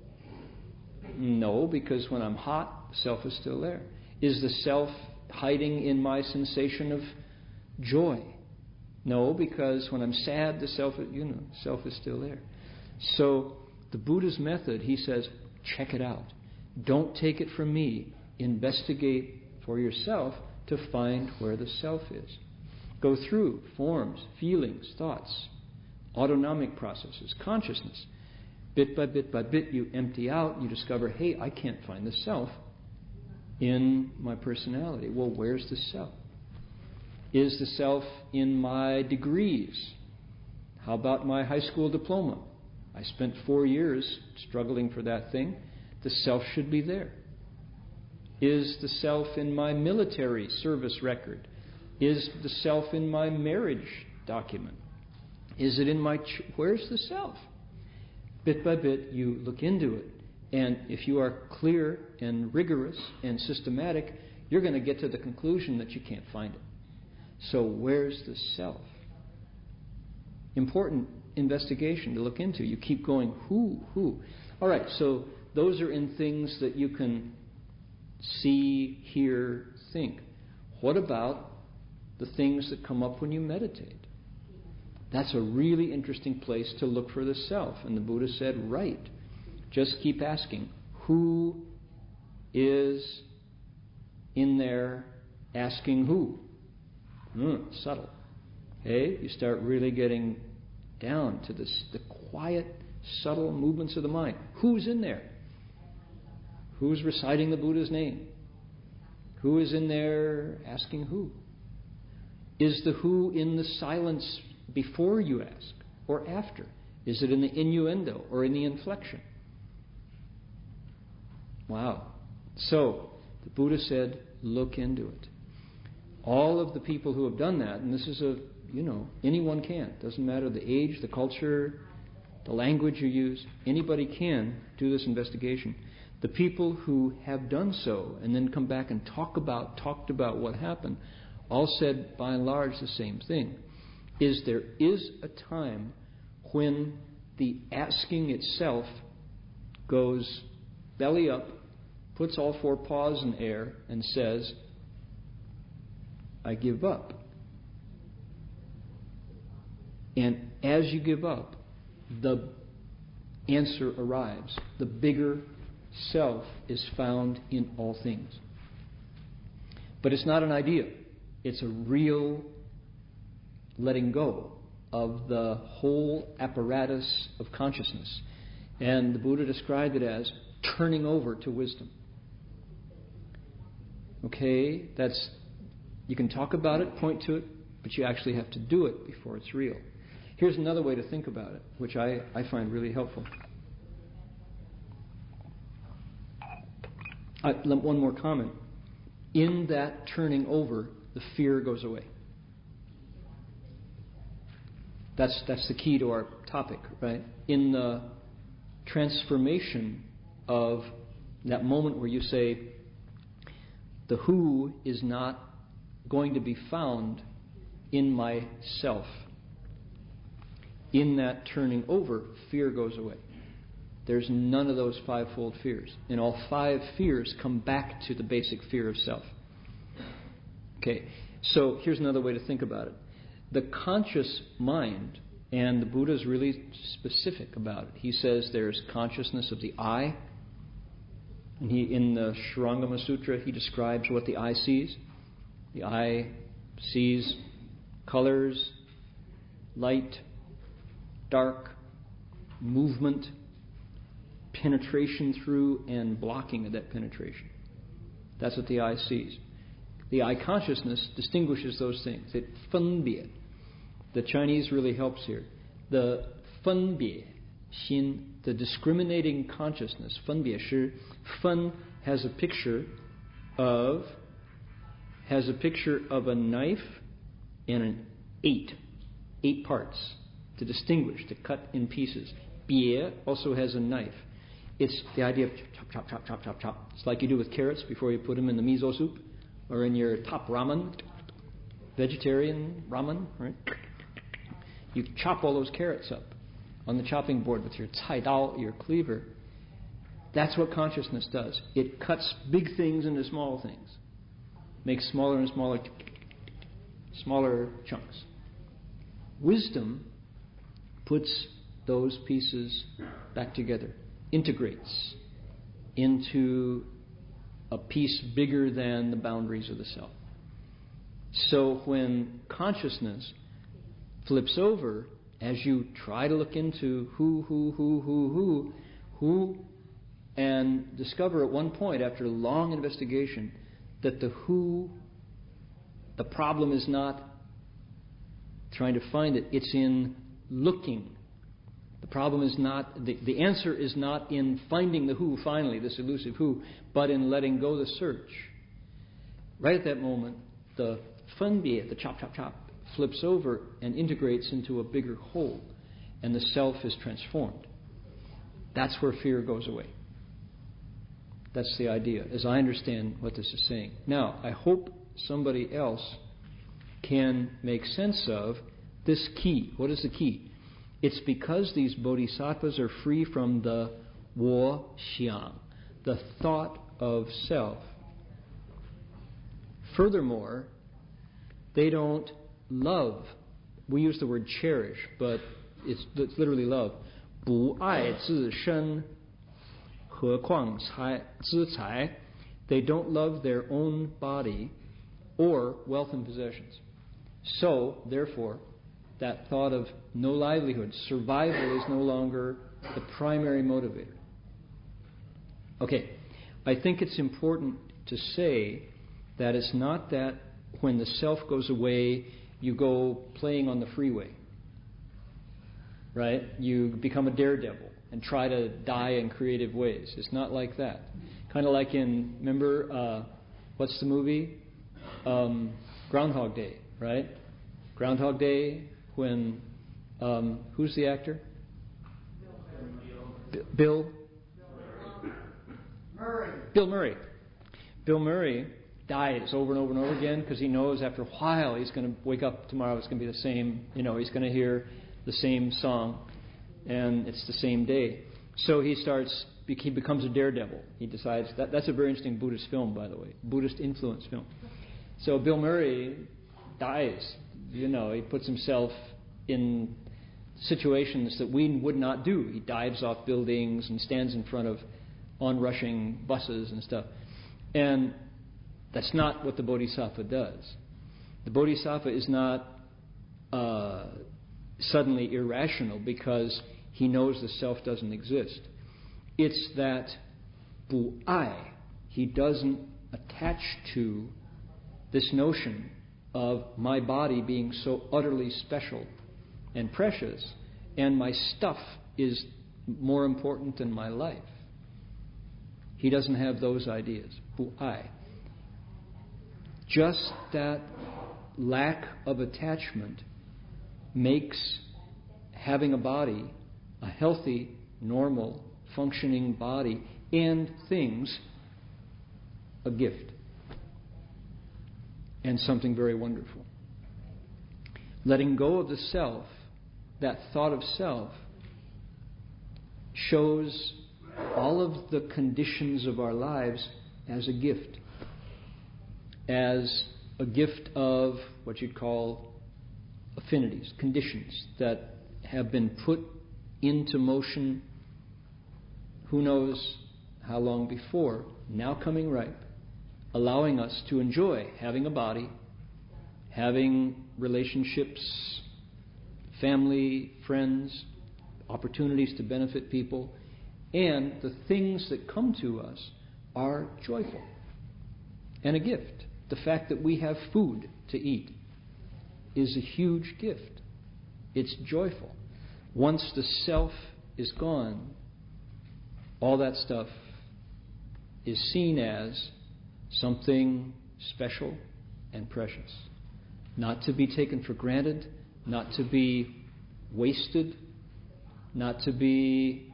No, because when I'm hot, the self is still there. Is the self hiding in my sensation of joy? No, because when I'm sad, the self, you know, self is still there. So the Buddha's method, he says, check it out. Don't take it from me. Investigate for yourself to find where the self is. Go through forms, feelings, thoughts, autonomic processes, consciousness. Bit by bit by bit, you empty out, you discover, hey, I can't find the self in my personality. Well, where's the self? Is the self in my degrees? How about my high school diploma? I spent four years struggling for that thing. The self should be there. Is the self in my military service record? Is the self in my marriage document? Is it in my. Ch- Where's the self? Bit by bit, you look into it. And if you are clear and rigorous and systematic, you're going to get to the conclusion that you can't find it. So, where's the self? Important investigation to look into. You keep going, who, who? All right, so those are in things that you can see, hear, think. What about the things that come up when you meditate? That's a really interesting place to look for the self. And the Buddha said, right. Just keep asking, who is in there asking who? Mm, subtle. Okay? You start really getting down to this, the quiet, subtle movements of the mind. Who's in there? Who's reciting the Buddha's name? Who is in there asking who? Is the who in the silence before you ask or after? Is it in the innuendo or in the inflection? Wow. So, the Buddha said, look into it. All of the people who have done that, and this is a, you know, anyone can, doesn't matter the age, the culture, the language you use, anybody can do this investigation. The people who have done so and then come back and talk about, talked about what happened, all said by and large the same thing. Is there is a time when the asking itself goes belly up, puts all four paws in air, and says, I give up. And as you give up, the answer arrives. The bigger self is found in all things. But it's not an idea, it's a real letting go of the whole apparatus of consciousness. And the Buddha described it as turning over to wisdom. Okay, that's you can talk about it, point to it, but you actually have to do it before it's real. Here's another way to think about it, which I, I find really helpful. One more comment. In that turning over, the fear goes away. That's, that's the key to our topic, right? In the transformation of that moment where you say, the who is not going to be found in myself. In that turning over, fear goes away. There's none of those fivefold fears. And all five fears come back to the basic fear of self. Okay, so here's another way to think about it. The conscious mind, and the Buddha is really specific about it. He says there's consciousness of the eye. And he, in the Shurangama Sutra, he describes what the eye sees. The eye sees colors, light, dark, movement, penetration through and blocking of that penetration. That's what the eye sees. The eye consciousness distinguishes those things. It funbie. The Chinese really helps here. The funbie, xin, the discriminating consciousness, funbie shi, fun has a picture of has a picture of a knife and an eight, eight parts to distinguish, to cut in pieces. Bie also has a knife. It's the idea of chop, chop, chop, chop, chop, chop. It's like you do with carrots before you put them in the miso soup or in your top ramen, vegetarian ramen, right? You chop all those carrots up on the chopping board with your cai dao, your cleaver. That's what consciousness does. It cuts big things into small things, makes smaller and smaller, smaller chunks. Wisdom puts those pieces back together integrates into a piece bigger than the boundaries of the self. So when consciousness flips over, as you try to look into who, who, who, who, who, who, and discover at one point, after long investigation, that the who, the problem is not trying to find it, it's in looking. The problem is not, the, the answer is not in finding the who finally, this elusive who, but in letting go the search. Right at that moment, the funbie, the chop, chop, chop, flips over and integrates into a bigger whole, and the self is transformed. That's where fear goes away. That's the idea, as I understand what this is saying. Now, I hope somebody else can make sense of this key. What is the key? It's because these bodhisattvas are free from the wo xiang, the thought of self. Furthermore, they don't love. We use the word cherish, but it's, it's literally love. 不爱自身，何况财资财？They don't love their own body or wealth and possessions. So, therefore, that thought of no livelihood, survival is no longer the primary motivator. Okay, I think it's important to say that it's not that when the self goes away, you go playing on the freeway. Right? You become a daredevil and try to die in creative ways. It's not like that. Kind of like in, remember, uh, what's the movie? Um, Groundhog Day, right? Groundhog Day, when, um, who's the actor? B- Bill? Murray. Bill Murray. Bill Murray dies over and over and over again because he knows after a while he's going to wake up tomorrow, it's going to be the same, you know, he's going to hear the same song and it's the same day. So he starts, he becomes a daredevil. He decides that that's a very interesting Buddhist film, by the way, Buddhist influence film. So Bill Murray dies. You know, he puts himself in situations that we would not do. He dives off buildings and stands in front of onrushing buses and stuff. And that's not what the Bodhisattva does. The Bodhisattva is not uh, suddenly irrational because he knows the self doesn't exist. It's that bu ai, he doesn't attach to this notion of my body being so utterly special and precious, and my stuff is more important than my life. He doesn't have those ideas. Ai. Just that lack of attachment makes having a body, a healthy, normal, functioning body, and things a gift and something very wonderful. Letting go of the self, that thought of self, shows all of the conditions of our lives as a gift. As a gift of what you'd call affinities, conditions that have been put into motion who knows how long before, now coming ripe, allowing us to enjoy having a body, having relationships, family, friends, opportunities to benefit people, and the things that come to us are joyful and a gift. The fact that we have food to eat is a huge gift. It's joyful. Once the self is gone, all that stuff is seen as something special and precious. Not to be taken for granted, not to be wasted, not to be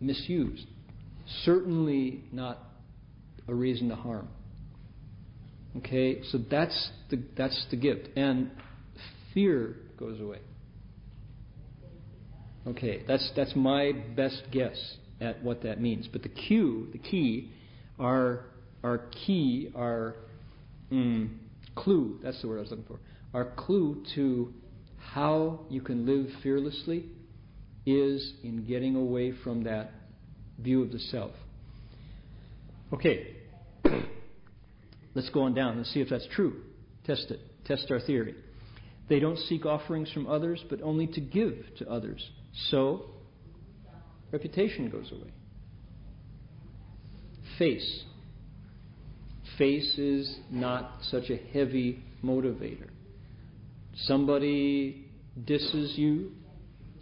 misused. Certainly not a reason to harm. Okay, so that's the, that's the gift. And fear goes away. Okay, that's, that's my best guess at what that means. But the cue, the key, our, our key, our mm, clue, that's the word I was looking for, our clue to how you can live fearlessly is in getting away from that view of the self. Okay, let's go on down and see if that's true. Test it. Test our theory. They don't seek offerings from others, but only to give to others. So, reputation goes away. Face. Face is not such a heavy motivator. Somebody disses you,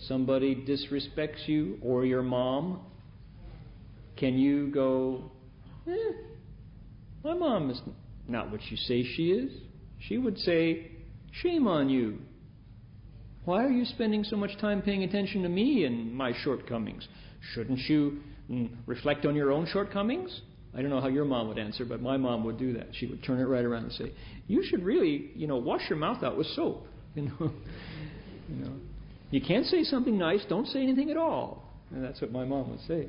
somebody disrespects you, or your mom, can you go, eh, my mom is not what you say she is? She would say, Shame on you. Why are you spending so much time paying attention to me and my shortcomings? Shouldn't you mm, reflect on your own shortcomings? I don't know how your mom would answer, but my mom would do that. She would turn it right around and say, "You should really, you know, wash your mouth out with soap." You know, you know, you can't say something nice. Don't say anything at all. And that's what my mom would say.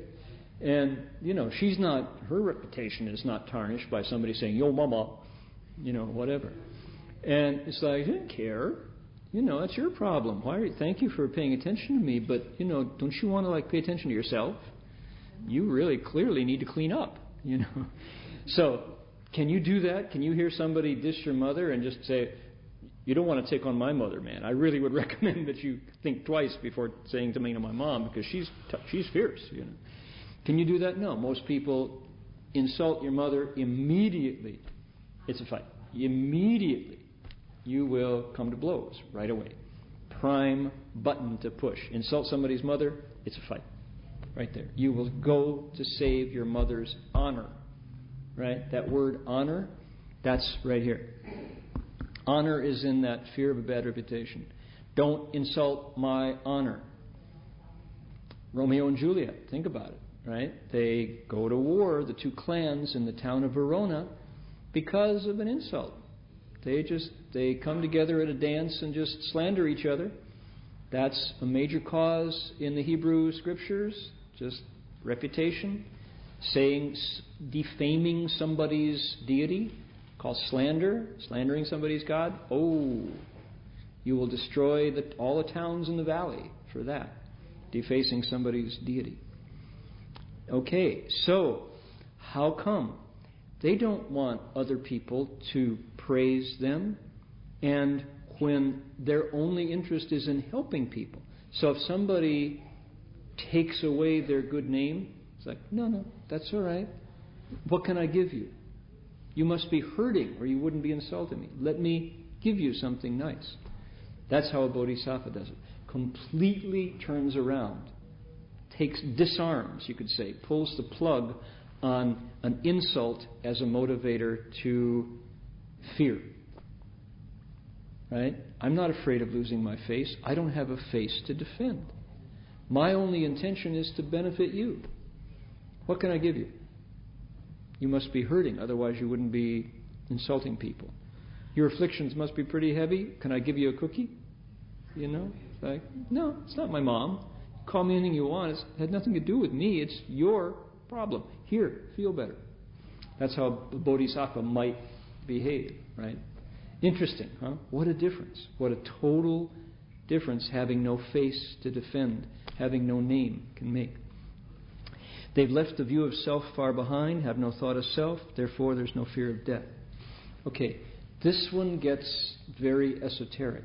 And you know, she's not. Her reputation is not tarnished by somebody saying, "Yo, mama," you know, whatever. And it's like, I didn't care. You know, that's your problem. Why? Are you, thank you for paying attention to me, but you know, don't you want to like pay attention to yourself? You really clearly need to clean up. You know, so can you do that? Can you hear somebody dish your mother and just say, "You don't want to take on my mother, man"? I really would recommend that you think twice before saying something to my mom because she's t- she's fierce. You know, can you do that? No. Most people insult your mother immediately. It's a fight. Immediately you will come to blows right away. Prime button to push. Insult somebody's mother, it's a fight. Right there. You will go to save your mother's honor. Right? That word honor, that's right here. Honor is in that fear of a bad reputation. Don't insult my honor. Romeo and Juliet, think about it, right? They go to war, the two clans in the town of Verona, because of an insult. They just they come together at a dance and just slander each other. That's a major cause in the Hebrew scriptures, just reputation, saying defaming somebody's deity, called slander, slandering somebody's God. Oh, you will destroy the, all the towns in the valley for that, defacing somebody's deity. Okay, so how come they don't want other people to praise them, and when their only interest is in helping people. So if somebody takes away their good name, it's like, no, no, that's all right. What can I give you? You must be hurting or you wouldn't be insulting me. Let me give you something nice. That's how a bodhisattva does it. Completely turns around, takes, disarms, you could say, pulls the plug on an insult as a motivator to fear. Right? I'm not afraid of losing my face. I don't have a face to defend. My only intention is to benefit you. What can I give you? You must be hurting, otherwise, you wouldn't be insulting people. Your afflictions must be pretty heavy. Can I give you a cookie? You know? Like, no, it's not my mom. Call me anything you want. It had nothing to do with me. It's your problem. Here, feel better. That's how a bodhisattva might behave, right? Interesting, huh? What a difference. What a total difference having no face to defend, having no name can make. They've left the view of self far behind, have no thought of self, therefore there's no fear of death. Okay, this one gets very esoteric.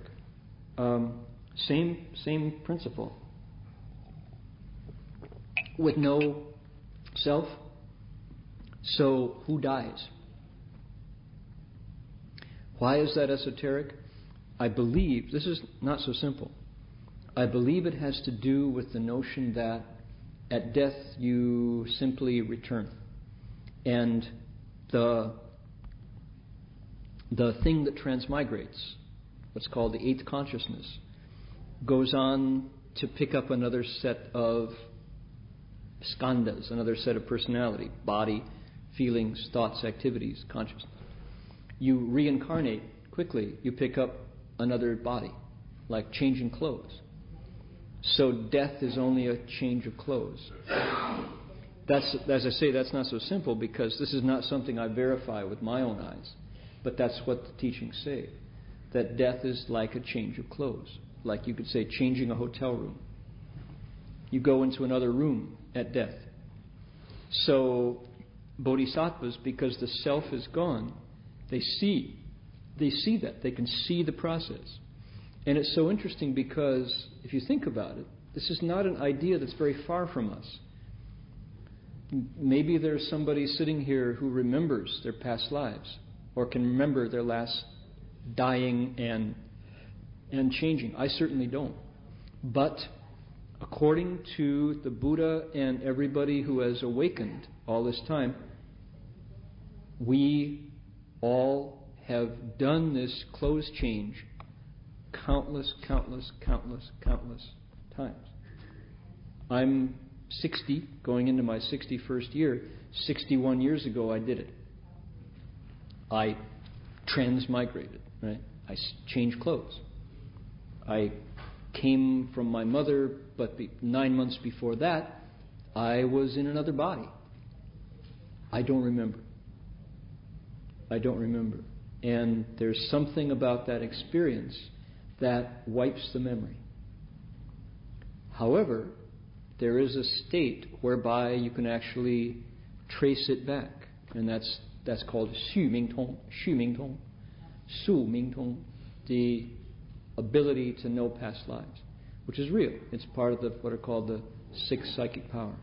Um, same, same principle. With no self, so who dies? Why is that esoteric? I believe, this is not so simple. I believe it has to do with the notion that at death you simply return. And the, the thing that transmigrates, what's called the eighth consciousness, goes on to pick up another set of skandhas, another set of personality, body, feelings, thoughts, activities, consciousness. You reincarnate quickly, you pick up another body, like changing clothes. So death is only a change of clothes. That's, as I say, that's not so simple because this is not something I verify with my own eyes. But that's what the teachings say. That death is like a change of clothes. Like you could say, changing a hotel room. You go into another room at death. So bodhisattvas, because the self is gone, they see. They see that. They can see the process. And it's so interesting because if you think about it, this is not an idea that's very far from us. Maybe there's somebody sitting here who remembers their past lives or can remember their last dying and and changing. I certainly don't. But according to the Buddha and everybody who has awakened all this time, we all have done this clothes change countless, countless, countless, countless times. I'm 60, going into my 61st year. 61 years ago, I did it. I transmigrated, right? I changed clothes. I came from my mother, but nine months before that, I was in another body. I don't remember. I don't remember. And there's something about that experience that wipes the memory. However, there is a state whereby you can actually trace it back, and that's that's called Xu Ming Tong. Xu Ming Tong. Su Ming Tong. The ability to know past lives, which is real. It's part of the, what are called the six psychic powers.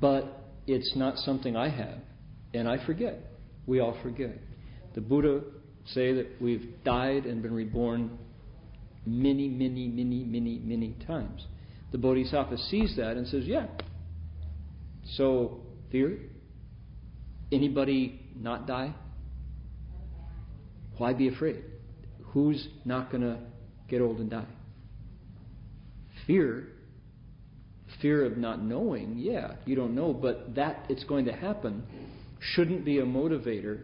But it's not something I have, and I forget. We all forget. The Buddha say that we've died and been reborn many, many, many, many, many times. The Bodhisattva sees that and says, Yeah. So, fear? Anybody not die? Why be afraid? Who's not going to get old and die? Fear, fear of not knowing, yeah, you don't know, but that it's going to happen shouldn't be a motivator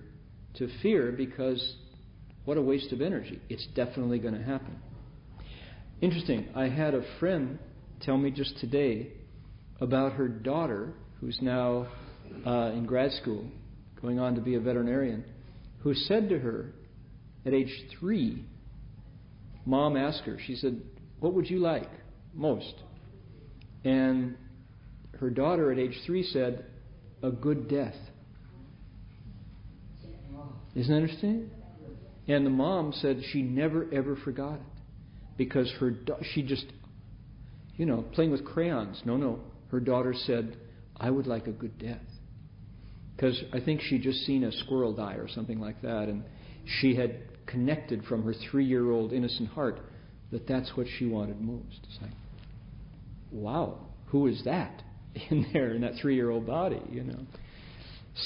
to fear because what a waste of energy. It's definitely going to happen. Interesting, I had a friend tell me just today about her daughter, who's now uh, in grad school, going on to be a veterinarian, who said to her at age three, Mom asked her, she said, What would you like most? And her daughter at age three said, A good death. Isn't that interesting? And the mom said she never ever forgot it because her she just, you know, playing with crayons. No, no. Her daughter said, "I would like a good death," because I think she just seen a squirrel die or something like that, and she had connected from her three-year-old innocent heart that that's what she wanted most. It's like, wow, who is that in there in that three-year-old body? You know.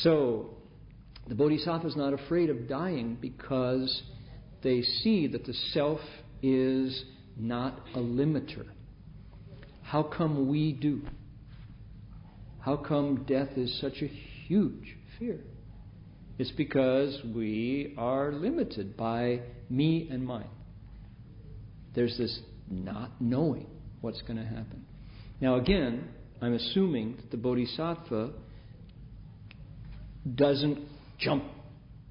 So the bodhisattva is not afraid of dying because they see that the self is not a limiter. How come we do? How come death is such a huge fear? It's because we are limited by me and mine. There's this not knowing what's going to happen. Now, again, I'm assuming that the bodhisattva doesn't jump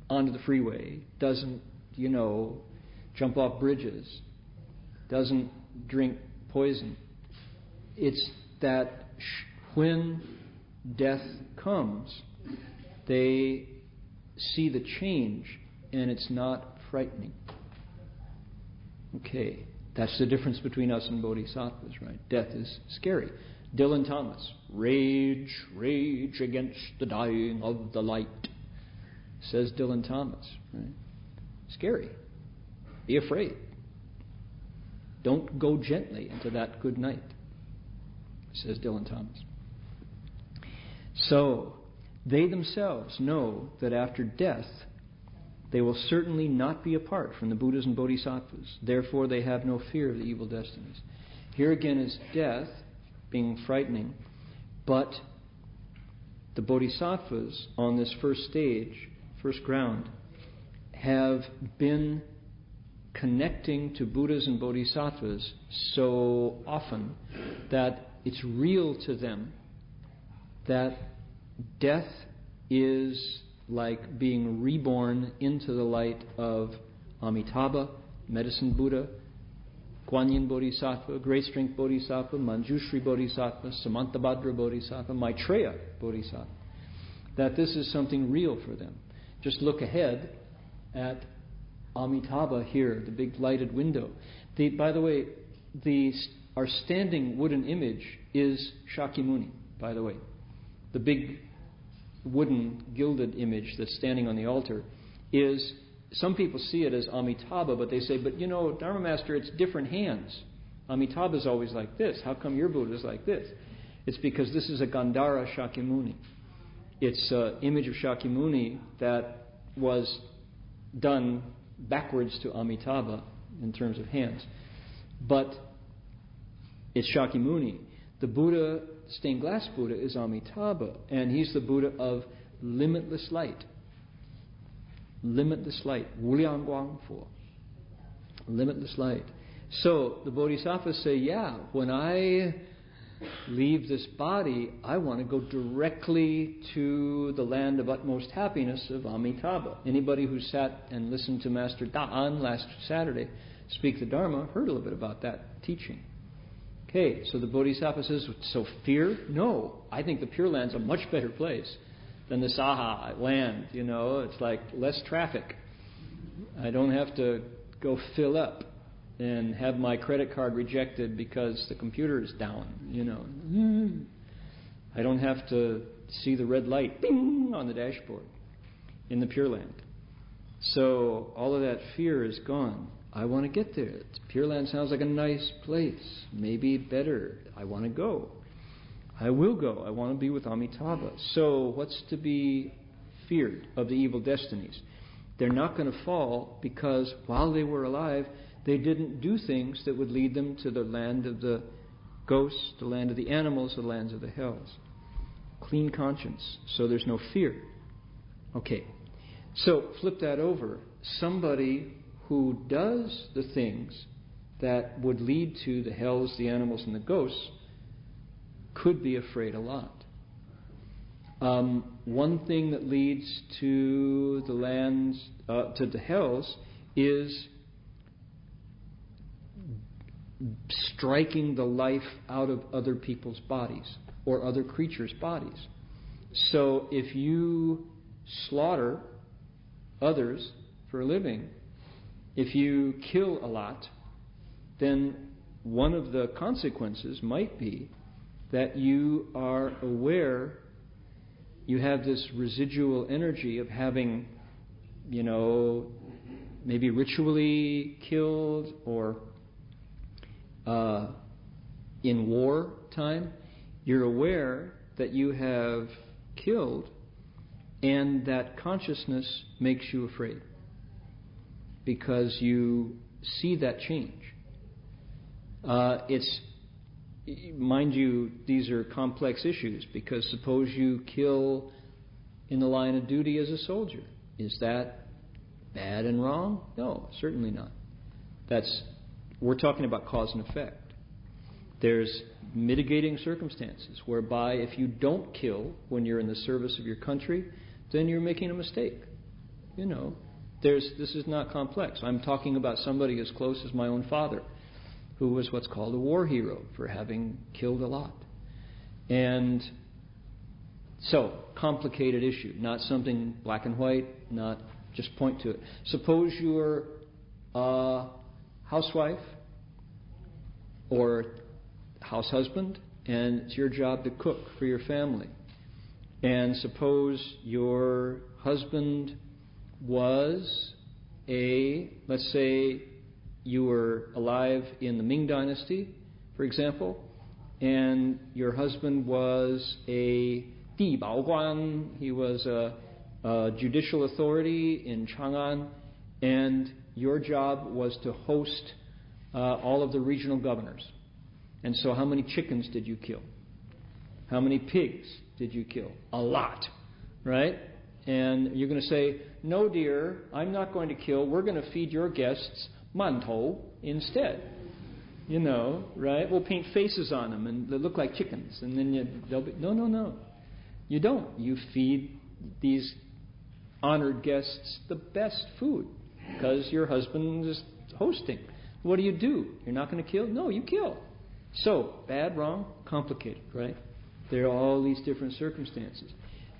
onto the freeway, doesn't, you know, jump off bridges, doesn't drink poison. It's that when death comes, they see the change and it's not frightening. Okay, that's the difference between us and bodhisattvas, right? Death is scary. Dylan Thomas, rage, rage against the dying of the light says Dylan Thomas. Right? Scary. Be afraid. Don't go gently into that good night, says Dylan Thomas. So, they themselves know that after death, they will certainly not be apart from the Buddhas and Bodhisattvas. Therefore, they have no fear of the evil destinies. Here again is death being frightening, but the Bodhisattvas on this first stage first ground, have been connecting to Buddhas and Bodhisattvas so often that it's real to them that death is like being reborn into the light of Amitabha, Medicine Buddha, Guanyin Bodhisattva, Great Strength Bodhisattva, Manjushri Bodhisattva, Samantabhadra Bodhisattva, Maitreya Bodhisattva. That this is something real for them. Just look ahead at Amitabha here, the big lighted window. The, by the way, the, our standing wooden image is Shakyamuni, by the way. The big wooden gilded image that's standing on the altar is some people see it as Amitabha, but they say, but you know, Dharma Master, it's different hands. Amitabha is always like this. How come your Buddha is like this? It's because this is a Gandhara Shakyamuni. It's an image of Shakyamuni that was done backwards to Amitabha in terms of hands. But it's Shakyamuni. The Buddha, stained glass Buddha, is Amitabha, and he's the Buddha of limitless light. Limitless light. Wuliang Guang Fo. Limitless light. So the Bodhisattvas say, yeah, when I leave this body, I want to go directly to the land of utmost happiness of Amitabha. Anybody who sat and listened to Master Da'an last Saturday speak the Dharma heard a little bit about that teaching. Okay, so the Bodhisattva says, so fear? No. I think the Pure Land's a much better place than the Saha land. You know, it's like less traffic. I don't have to go fill up and have my credit card rejected because the computer is down, you know. I don't have to see the red light bing on the dashboard in the Pure Land. So all of that fear is gone. I want to get there. Pure Land sounds like a nice place, maybe better. I want to go. I will go. I want to be with Amitabha. So what's to be feared of the evil destinies? They're not going to fall because while they were alive, they didn't do things that would lead them to the land of the ghosts, the land of the animals, the lands of the hells. Clean conscience, so there's no fear. Okay, so flip that over. Somebody who does the things that would lead to the hells, the animals, and the ghosts could be afraid a lot. Um, one thing that leads to the lands, uh, to the hells, is striking the life out of other people's bodies or other creatures' bodies. So if you slaughter others for a living, if you kill a lot, then one of the consequences might be that you are aware, you have this residual energy of having, you know, maybe ritually killed or uh, in war time, you're aware that you have killed, and that consciousness makes you afraid because you see that change. Uh, it's mind you, these are complex issues because suppose you kill in the line of duty as a soldier. Is that bad and wrong? No, certainly not. That's we're talking about cause and effect. There's mitigating circumstances whereby if you don't kill when you're in the service of your country, then you're making a mistake. You know, there's, this is not complex. I'm talking about somebody as close as my own father, who was what's called a war hero for having killed a lot. And so, complicated issue, not something black and white, not just point to it. Suppose you're a housewife or house husband, and it's your job to cook for your family. And suppose your husband was a, let's say you were alive in the Ming Dynasty, for example, and your husband was a Di Bao Guan, he was a, a judicial authority in Chang'an, and your job was to host uh, all of the regional governors. And so, how many chickens did you kill? How many pigs did you kill? A lot, right? And you're going to say, No, dear, I'm not going to kill. We're going to feed your guests mantou instead. You know, right? We'll paint faces on them and they look like chickens. And then you, they'll be, no, no, no. You don't. You feed these honored guests the best food because your husband is hosting. What do you do? You're not going to kill? No, you kill. So, bad, wrong, complicated, right? There are all these different circumstances.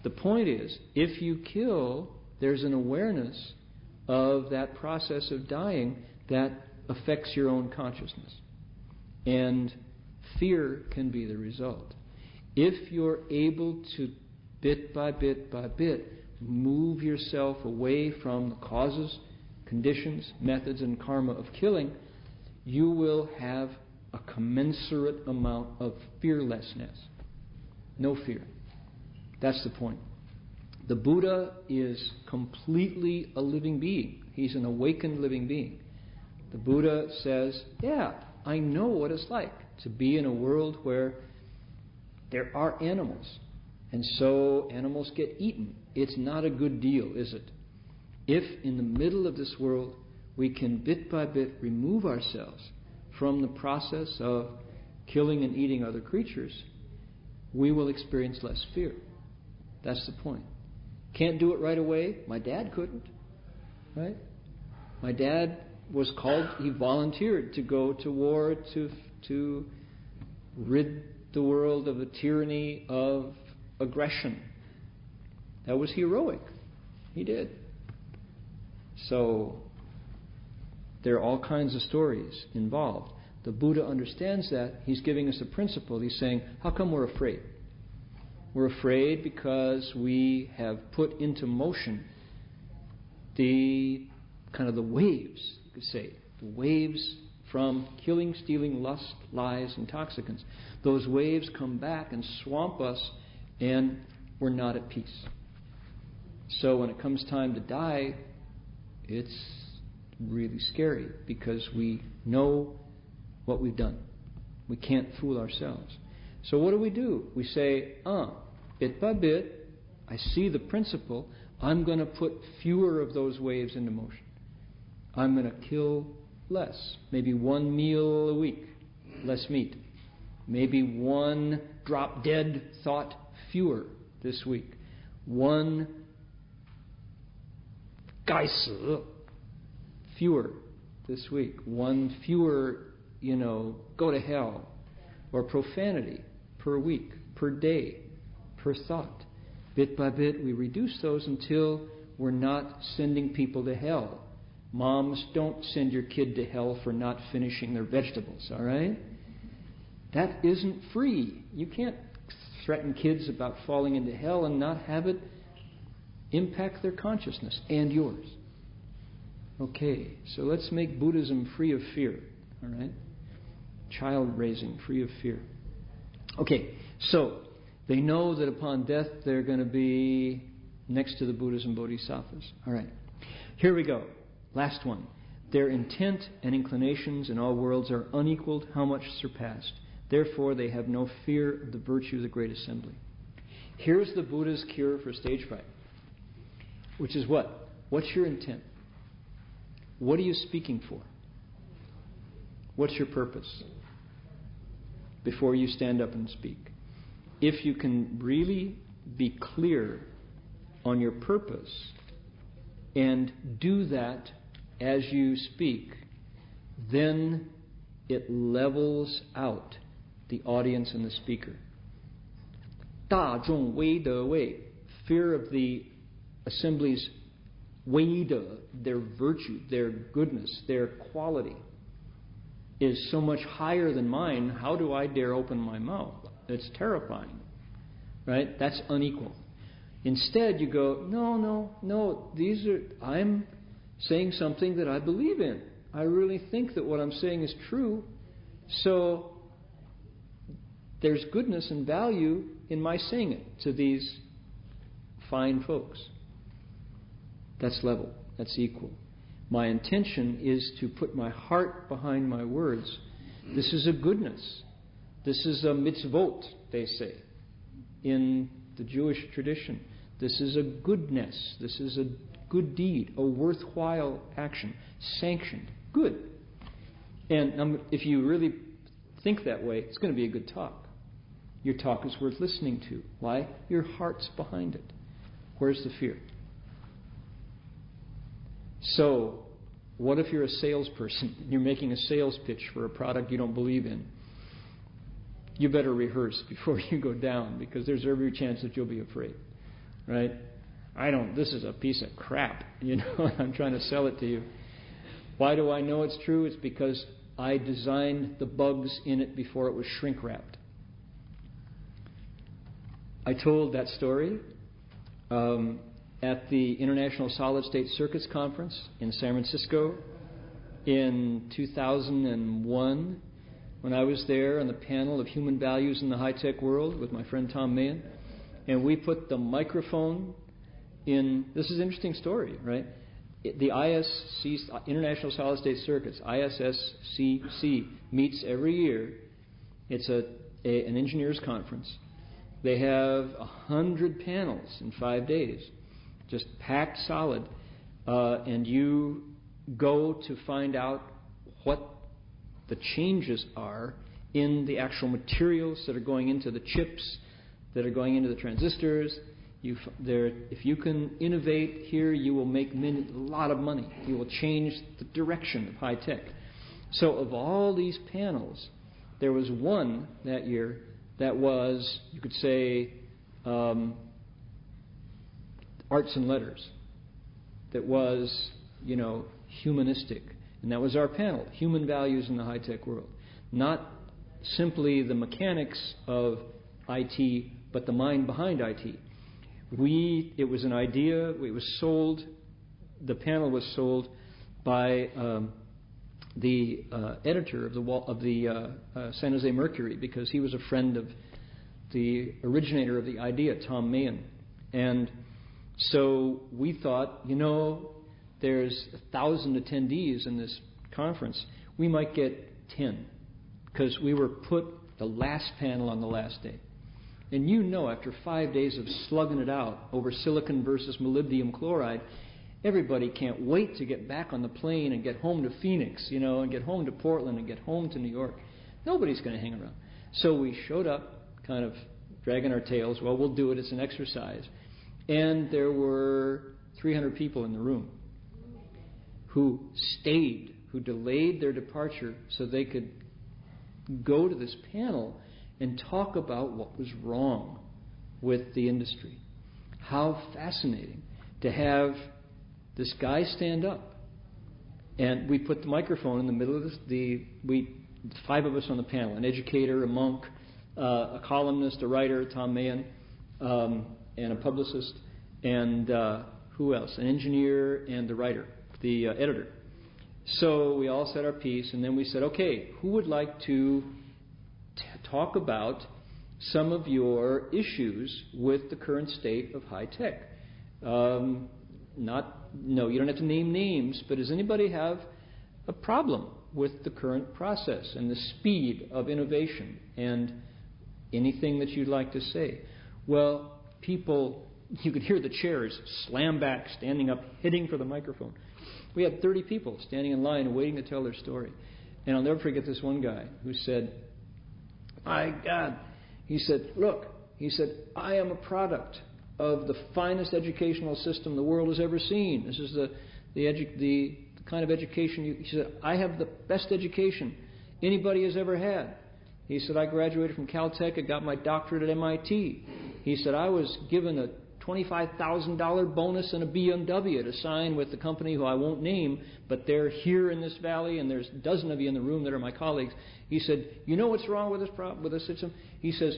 The point is, if you kill, there's an awareness of that process of dying that affects your own consciousness. And fear can be the result. If you're able to, bit by bit by bit, move yourself away from the causes conditions, methods, and karma of killing, you will have a commensurate amount of fearlessness. No fear. That's the point. The Buddha is completely a living being. He's an awakened living being. The Buddha says, Yeah, I know what it's like to be in a world where there are animals. And so animals get eaten. It's not a good deal, is it? If in the middle of this world we can bit by bit remove ourselves from the process of killing and eating other creatures, we will experience less fear. That's the point. Can't do it right away. My dad couldn't. Right? My dad was called, he volunteered to go to war to, to rid the world of the tyranny of aggression. That was heroic. He did. So, there are all kinds of stories involved. The Buddha understands that. He's giving us a principle. He's saying, How come we're afraid? We're afraid because we have put into motion the kind of the waves, you could say, the waves from killing, stealing, lust, lies, intoxicants. Those waves come back and swamp us, and we're not at peace. So when it comes time to die, it's really scary because we know what we've done. We can't fool ourselves. So what do we do? We say, ah, bit by bit, I see the principle. I'm going to put fewer of those waves into motion. I'm going to kill less. Maybe one meal a week, less meat. Maybe one drop dead thought fewer this week. One 该死 fewer this week. One fewer, you know, go to hell or profanity per week, per day per thought. Bit by bit, we reduce those until we're not sending people to hell. Moms, don't send your kid to hell for not finishing their vegetables, all right? That isn't free. You can't threaten kids about falling into hell and not have it impact their consciousness and yours. Okay, so let's make Buddhism free of fear, all right? Child raising free of fear. Okay, so they know that upon death they're going to be next to the Buddhas and Bodhisattvas. All right. Here we go. Last one. Their intent and inclinations in all worlds are unequaled, how much surpassed. Therefore, they have no fear of the virtue of the great assembly. Here's the Buddha's cure for stage fright, which is what? What's your intent? What are you speaking for? What's your purpose before you stand up and speak? If you can really be clear on your purpose and do that as you speak, then it levels out the audience and the speaker. 大众威德畏, fear of the assembly's 威德, their virtue, their goodness, their quality, is so much higher than mine. How do I dare open my mouth? It's terrifying. Right? That's unequal. Instead, you go, no, no, no, these are, I'm saying something that I believe in. I really think that what I'm saying is true. So there's goodness and value in my saying it to these fine folks. That's level, that's equal. My intention is to put my heart behind my words. This is a goodness. This is a mitzvot, they say, in the Jewish tradition. This is a goodness. This is a good deed, a worthwhile action, sanctioned, good. And um, if you really think that way, it's going to be a good talk. Your talk is worth listening to. Why? Your heart's behind it. Where's the fear? So, what if you're a salesperson? You're making a sales pitch for a product you don't believe in you better rehearse before you go down because there's every chance that you'll be afraid. Right? I don't, this is a piece of crap, you know, I'm trying to sell it to you. Why do I know it's true? It's because I designed the bugs in it before it was shrink wrapped. I told that story um, at the International Solid State Circuits Conference in San Francisco in 2001 when I was there on the panel of human values in the high tech world with my friend Tom Mahon. And we put the microphone in. This is an interesting story, right? The ISC, International Solid State Circuits, ISSCC, meets every year. It's a, a an engineers conference. They have a hundred panels in five days, just packed solid, uh, and you go to find out what the changes are in the actual materials that are going into the chips, that are going into the transistors. You, there, if you can innovate here, you will make many, a lot of money. You will change the direction of high tech. So, of all these panels, there was one that year that was, you could say, um, arts and letters, that was, you know, humanistic. And that was our panel human values in the high tech world. Not simply the mechanics of IT, but the mind behind IT. We, it was an idea, it was sold, the panel was sold by um, the uh, editor of the, of the uh, uh, San Jose Mercury because he was a friend of the originator of the idea, Tom Mahon. And so we thought, you know, there's a thousand attendees in this conference. We might get ten because we were put the last panel on the last day. And you know, after five days of slugging it out over silicon versus molybdenum chloride, everybody can't wait to get back on the plane and get home to Phoenix, you know, and get home to Portland and get home to New York. Nobody's going to hang around. So we showed up, kind of dragging our tails. Well, we'll do it. It's an exercise. And there were 300 people in the room who stayed, who delayed their departure so they could go to this panel and talk about what was wrong with the industry. How fascinating to have this guy stand up. And we put the microphone in the middle of the we five of us on the panel, an educator, a monk, uh, a columnist, a writer, Tom Mahon, um, and a publicist, and uh, who else? An engineer and the writer, the uh, editor. So we all said our piece, and then we said, okay, who would like to t- talk about some of your issues with the current state of high tech? Um, not, no, you don't have to name names, but does anybody have a problem with the current process and the speed of innovation and anything that you'd like to say? Well, people, you could hear the chairs slam back, standing up, hitting for the microphone. We had 30 people standing in line waiting to tell their story. And I'll never forget this one guy who said, My God, he said, Look, he said, I am a product of the finest educational system the world has ever seen. This is the, the, edu- the kind of education you, he said, I have the best education anybody has ever had. He said, I graduated from Caltech. I got my doctorate at MIT. He said, I was given a $25,000 bonus and a BMW to sign with the company who I won't name, but they're here in this valley, and there's a dozen of you in the room that are my colleagues. He said, You know what's wrong with this, pro- with this system? He says,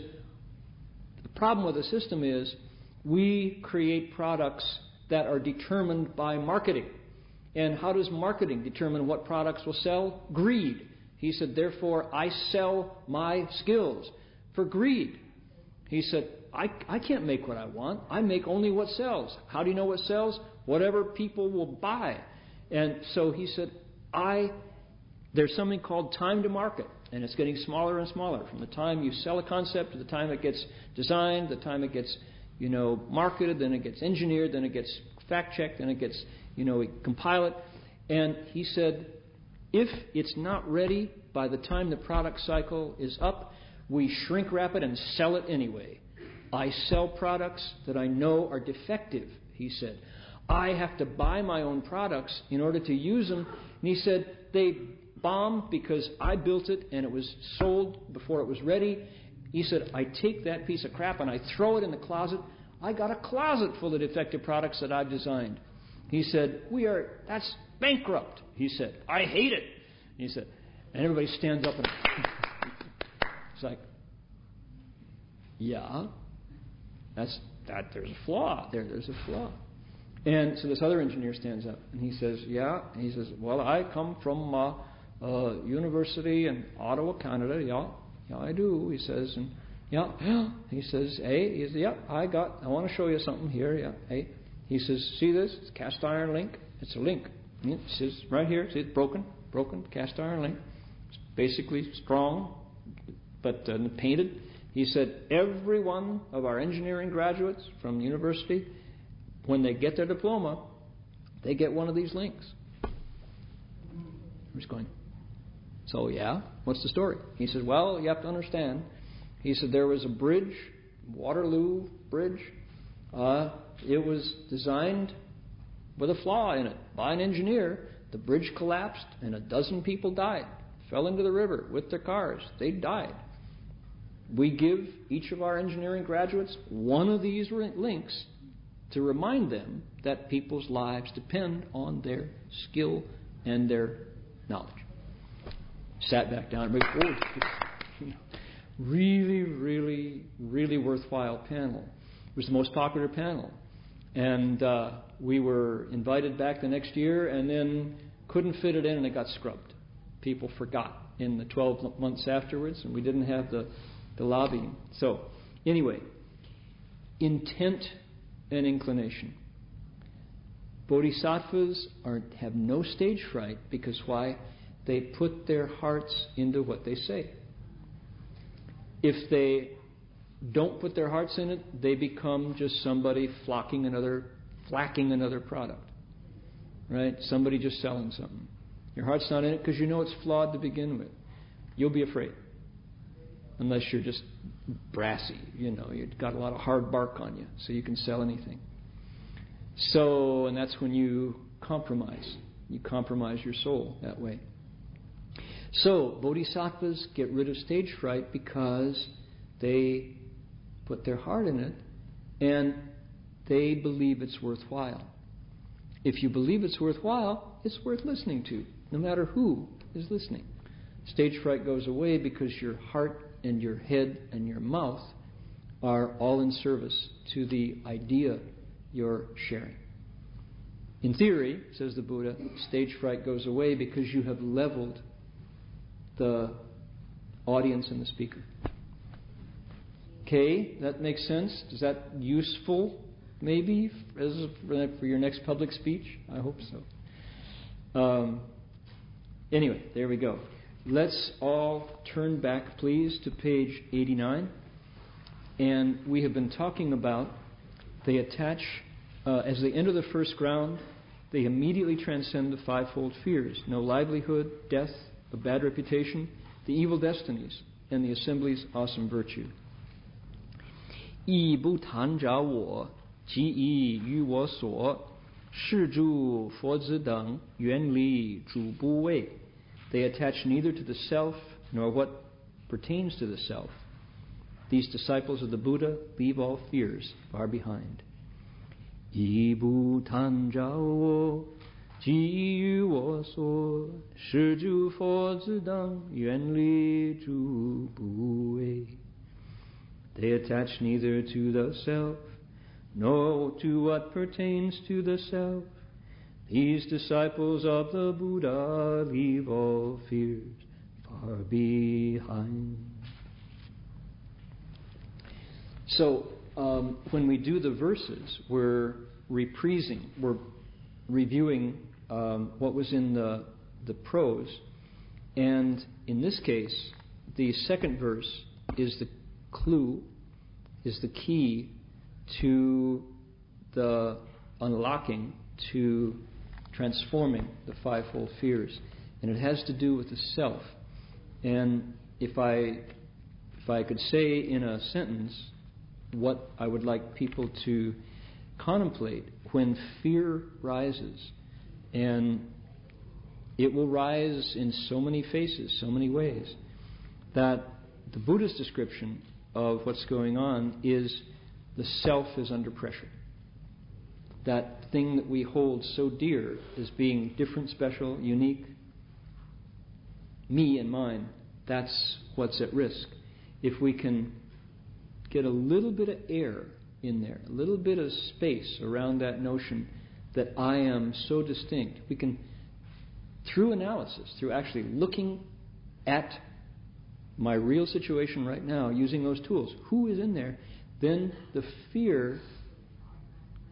The problem with the system is we create products that are determined by marketing. And how does marketing determine what products will sell? Greed. He said, Therefore, I sell my skills for greed. He said, I, I can't make what I want. I make only what sells. How do you know what sells? Whatever people will buy. And so he said, I there's something called time to market, and it's getting smaller and smaller. From the time you sell a concept to the time it gets designed, the time it gets, you know, marketed, then it gets engineered, then it gets fact checked, then it gets, you know, we compile it. And he said, if it's not ready by the time the product cycle is up, we shrink wrap it and sell it anyway. I sell products that I know are defective, he said. I have to buy my own products in order to use them. And he said, they bomb because I built it and it was sold before it was ready. He said, I take that piece of crap and I throw it in the closet. I got a closet full of defective products that I've designed. He said, We are, that's bankrupt. He said, I hate it. He said, and everybody stands up and it's like, yeah, that's that. There's a flaw there. There's a flaw. And so this other engineer stands up and he says, Yeah. And he says, Well, I come from uh, uh, university in Ottawa, Canada. Yeah, yeah, I do. He says, and yeah, yeah. He says, Hey, he says, Yeah, I got. I want to show you something here. Yeah, hey. He says, See this? It's cast iron link. It's a link. It says right here. See, it's broken, broken cast iron link. It's basically strong, but uh, painted. He said, Every one of our engineering graduates from university when they get their diploma, they get one of these links. He's going, so yeah, what's the story? He said, well, you have to understand. He said there was a bridge, Waterloo Bridge. Uh, it was designed with a flaw in it by an engineer. The bridge collapsed and a dozen people died, fell into the river with their cars. They died. We give each of our engineering graduates one of these links to remind them that people's lives depend on their skill and their knowledge. Sat back down and oh, really, really, really worthwhile panel. It was the most popular panel. And uh, we were invited back the next year and then couldn't fit it in and it got scrubbed. People forgot in the 12 months afterwards and we didn't have the, the lobbying. So, anyway, intent and inclination. Bodhisattvas are, have no stage fright because why? They put their hearts into what they say. If they don't put their hearts in it, they become just somebody flocking another, flacking another product. Right? Somebody just selling something. Your heart's not in it because you know it's flawed to begin with. You'll be afraid. Unless you're just brassy, you know, you've got a lot of hard bark on you, so you can sell anything. So, and that's when you compromise. You compromise your soul that way. So, bodhisattvas get rid of stage fright because they put their heart in it and they believe it's worthwhile. If you believe it's worthwhile, it's worth listening to, no matter who is listening. Stage fright goes away because your heart and your head and your mouth are all in service to the idea you're sharing. In theory, says the Buddha, stage fright goes away because you have leveled the audience and the speaker. Okay, that makes sense. Is that useful, maybe, for your next public speech? I hope so. Um, anyway, there we go. Let's all turn back, please, to page 89. And we have been talking about they attach, uh, as they enter the first ground, they immediately transcend the fivefold fears no livelihood, death, a bad reputation, the evil destinies, and the assembly's awesome virtue. 亦不贪着我，即以于我所。是诸佛子等远离诸怖畏。They attach neither to the self nor what pertains to the self. These disciples of the Buddha leave all fears far behind. 以不贪着我，即于我所。是诸佛子等远离诸怖畏。They attach neither to the self, nor to what pertains to the self. These disciples of the Buddha leave all fears far behind. So, um, when we do the verses, we're reprising, we're reviewing um, what was in the, the prose. And in this case, the second verse is the clue, is the key to the unlocking to transforming the fivefold fears. And it has to do with the self. And if I, if I could say in a sentence what I would like people to contemplate when fear rises, and it will rise in so many faces, so many ways, that the Buddha's description of what's going on is the self is under pressure that thing that we hold so dear as being different, special, unique, me and mine, that's what's at risk. If we can get a little bit of air in there, a little bit of space around that notion that I am so distinct. We can, through analysis, through actually looking at my real situation right now, using those tools, who is in there, then the fear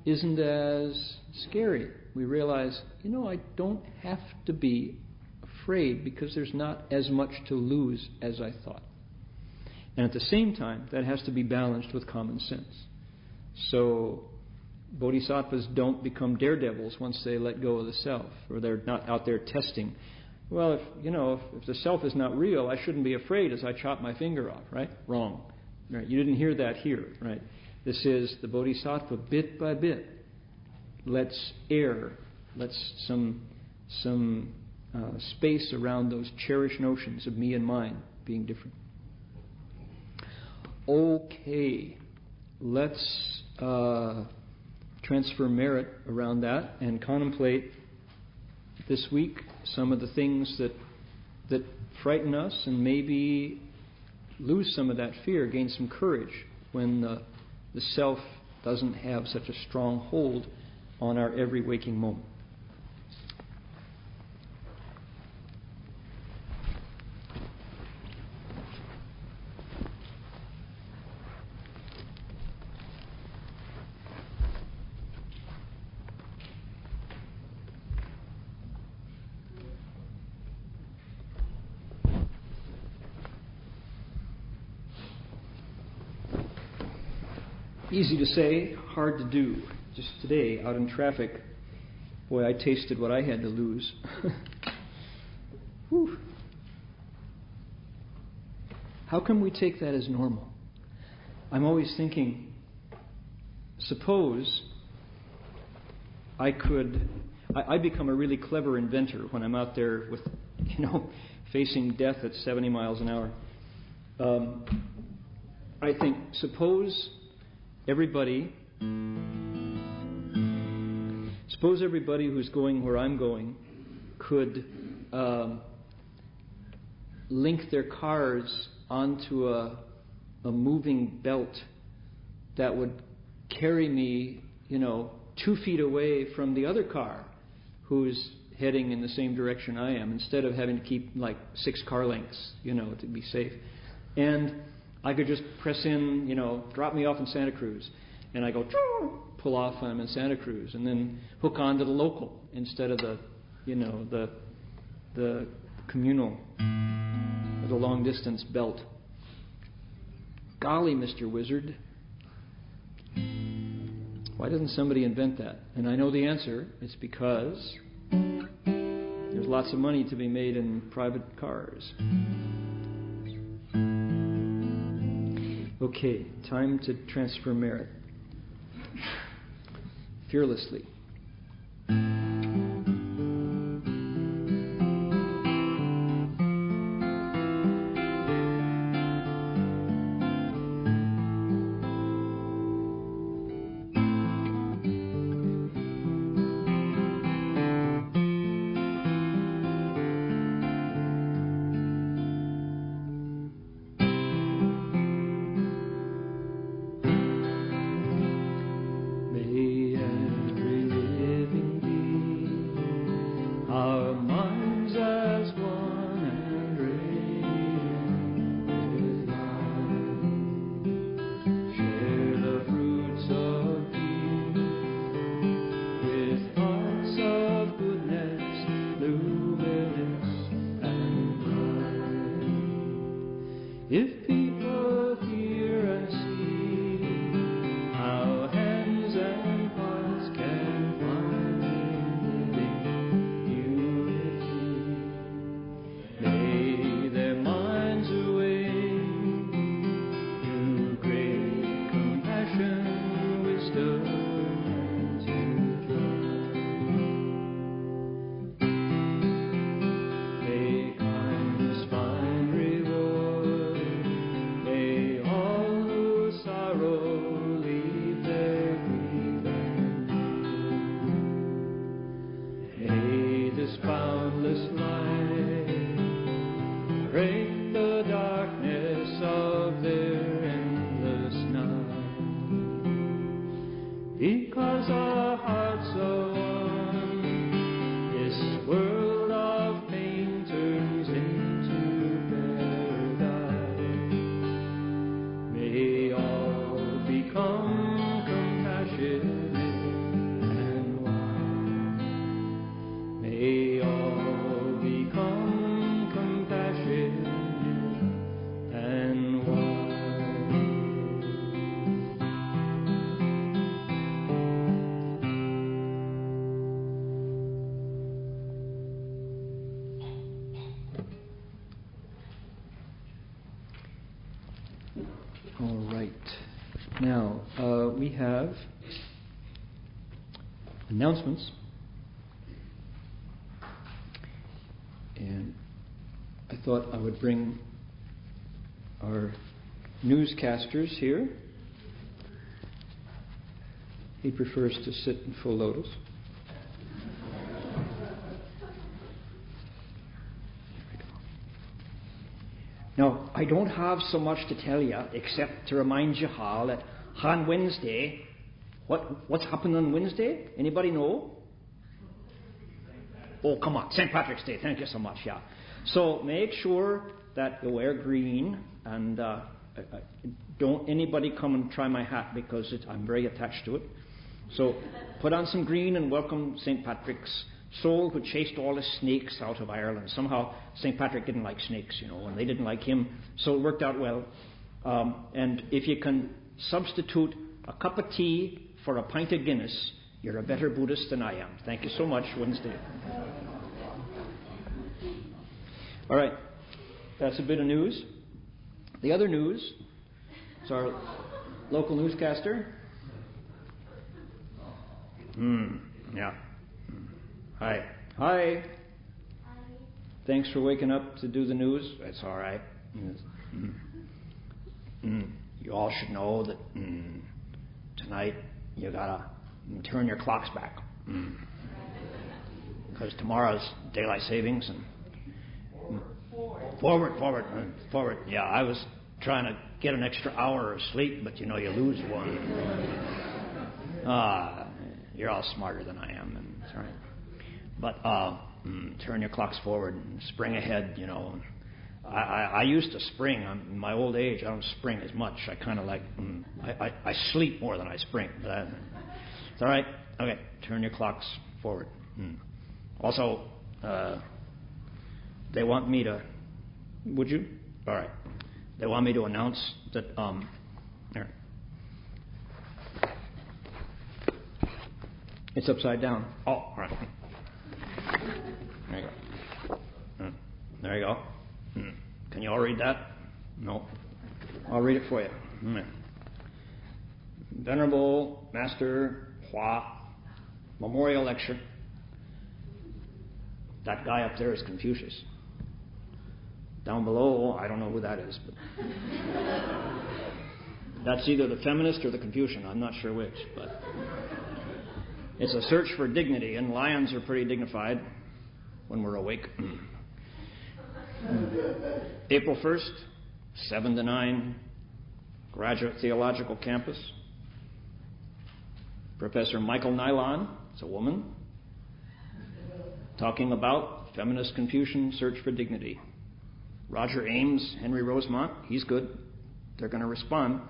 isn't as scary. We realize, you know, I don't have to be afraid because there's not as much to lose as I thought. And at the same time, that has to be balanced with common sense. So, bodhisattvas don't become daredevils once they let go of the self, or they're not out there testing. Well, if you know, if, if the self is not real, I shouldn't be afraid as I chop my finger off, right? Wrong. Right? You didn't hear that here, right? This is the bodhisattva bit by bit lets air, lets some some uh, space around those cherished notions of me and mine being different. Okay, let's uh, transfer merit around that and contemplate this week some of the things that that frighten us and maybe lose some of that fear, gain some courage when the, the self doesn't have such a strong hold on our every waking moment. Easy to say, hard to do. Just today, out in traffic, boy, I tasted what I had to lose. How can we take that as normal? I'm always thinking, suppose I could, I, I become a really clever inventor when I'm out there with, you know, facing death at 70 miles an hour. Um, I think, suppose everybody, suppose everybody who's going where I'm going could um, link their cars onto a, a moving belt that would carry me, you know, two feet away from the other car who's heading in the same direction I am instead of having to keep like six car lengths, you know, to be safe. And I could just press in, you know, drop me off in Santa Cruz, and I go pull off I'm in Santa Cruz, and then hook on to the local instead of the, you know, the the communal or the long distance belt. Golly, Mr. Wizard. Why doesn't somebody invent that? And I know the answer. It's because there's lots of money to be made in private cars. Okay, time to transfer merit. Fearlessly. Bring our newscasters here. He prefers to sit in full lotus. Now, I don't have so much to tell you except to remind you all that on Wednesday, what, what's happened on Wednesday? Anybody know? Oh, come on, St. Patrick's Day. Thank you so much. Yeah. So make sure that you wear green and uh, don't anybody come and try my hat because it, I'm very attached to it. So put on some green and welcome St. Patrick's soul who chased all the snakes out of Ireland. Somehow St. Patrick didn't like snakes, you know, and they didn't like him, so it worked out well. Um, and if you can substitute a cup of tea for a pint of Guinness, you're a better Buddhist than I am. Thank you so much, Wednesday. All right, that's a bit of news. The other news is our local newscaster. Hmm, yeah. Hi. Hi. Hi. Thanks for waking up to do the news. That's all right. Mm. Mm. You all should know that mm, tonight you gotta turn your clocks back because mm. tomorrow's daylight savings and forward, forward, mm, forward. Yeah, I was trying to get an extra hour of sleep, but you know you lose one. Ah, uh, you're all smarter than I am, and that's right. But uh, mm, turn your clocks forward and spring ahead, you know. I, I, I used to spring. I'm, in my old age, I don't spring as much. I kind of like, mm, I, I, I sleep more than I spring. But I, it's all right. Okay, turn your clocks forward. Mm. Also, uh, they want me to, would you? All right. They want me to announce that, um, there. It's upside down. Oh, all right. There you go. Hmm. There you go. Hmm. Can you all read that? No. I'll read it for you. Hmm. Venerable Master Hua Memorial Lecture. That guy up there is Confucius. Down below, I don't know who that is, but that's either the feminist or the Confucian. I'm not sure which, but it's a search for dignity, and lions are pretty dignified when we're awake. April 1st, 7 to 9, Graduate Theological Campus. Professor Michael Nylan, it's a woman, talking about feminist Confucian search for dignity. Roger Ames, Henry Rosemont, he's good. They're going to respond.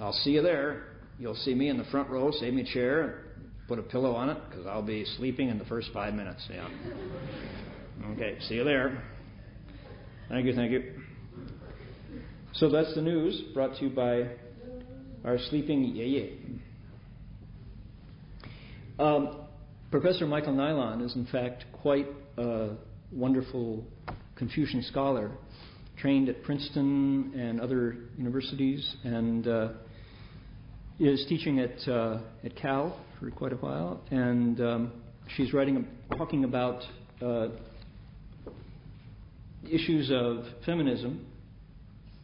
I'll see you there. You'll see me in the front row. Save me a chair put a pillow on it because I'll be sleeping in the first five minutes. Yeah. Okay, see you there. Thank you, thank you. So that's the news brought to you by our sleeping Yeye. Um, Professor Michael Nylan is, in fact, quite a wonderful Confucian scholar, trained at Princeton and other universities, and uh, is teaching at, uh, at Cal for quite a while, and um, she's writing, talking about uh, issues of feminism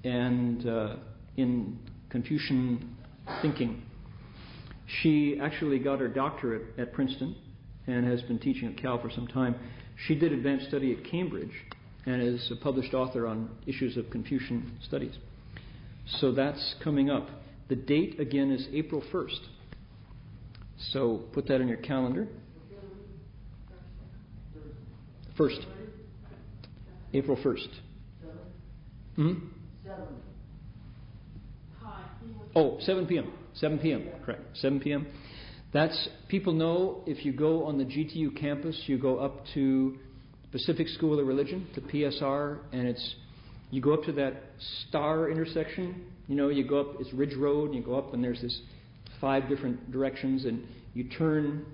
and uh, in Confucian thinking. She actually got her doctorate at Princeton and has been teaching at Cal for some time. She did advanced study at Cambridge and is a published author on issues of Confucian studies. So that's coming up. The date again is April 1st. So put that in your calendar. First. April 1st. Hmm? Oh, 7 p.m. 7 p.m. Correct. 7 p.m. That's people know if you go on the GTU campus, you go up to Pacific School of Religion, the PSR, and it's you go up to that star intersection. You know, you go up. It's Ridge Road, and you go up, and there's this five different directions, and you turn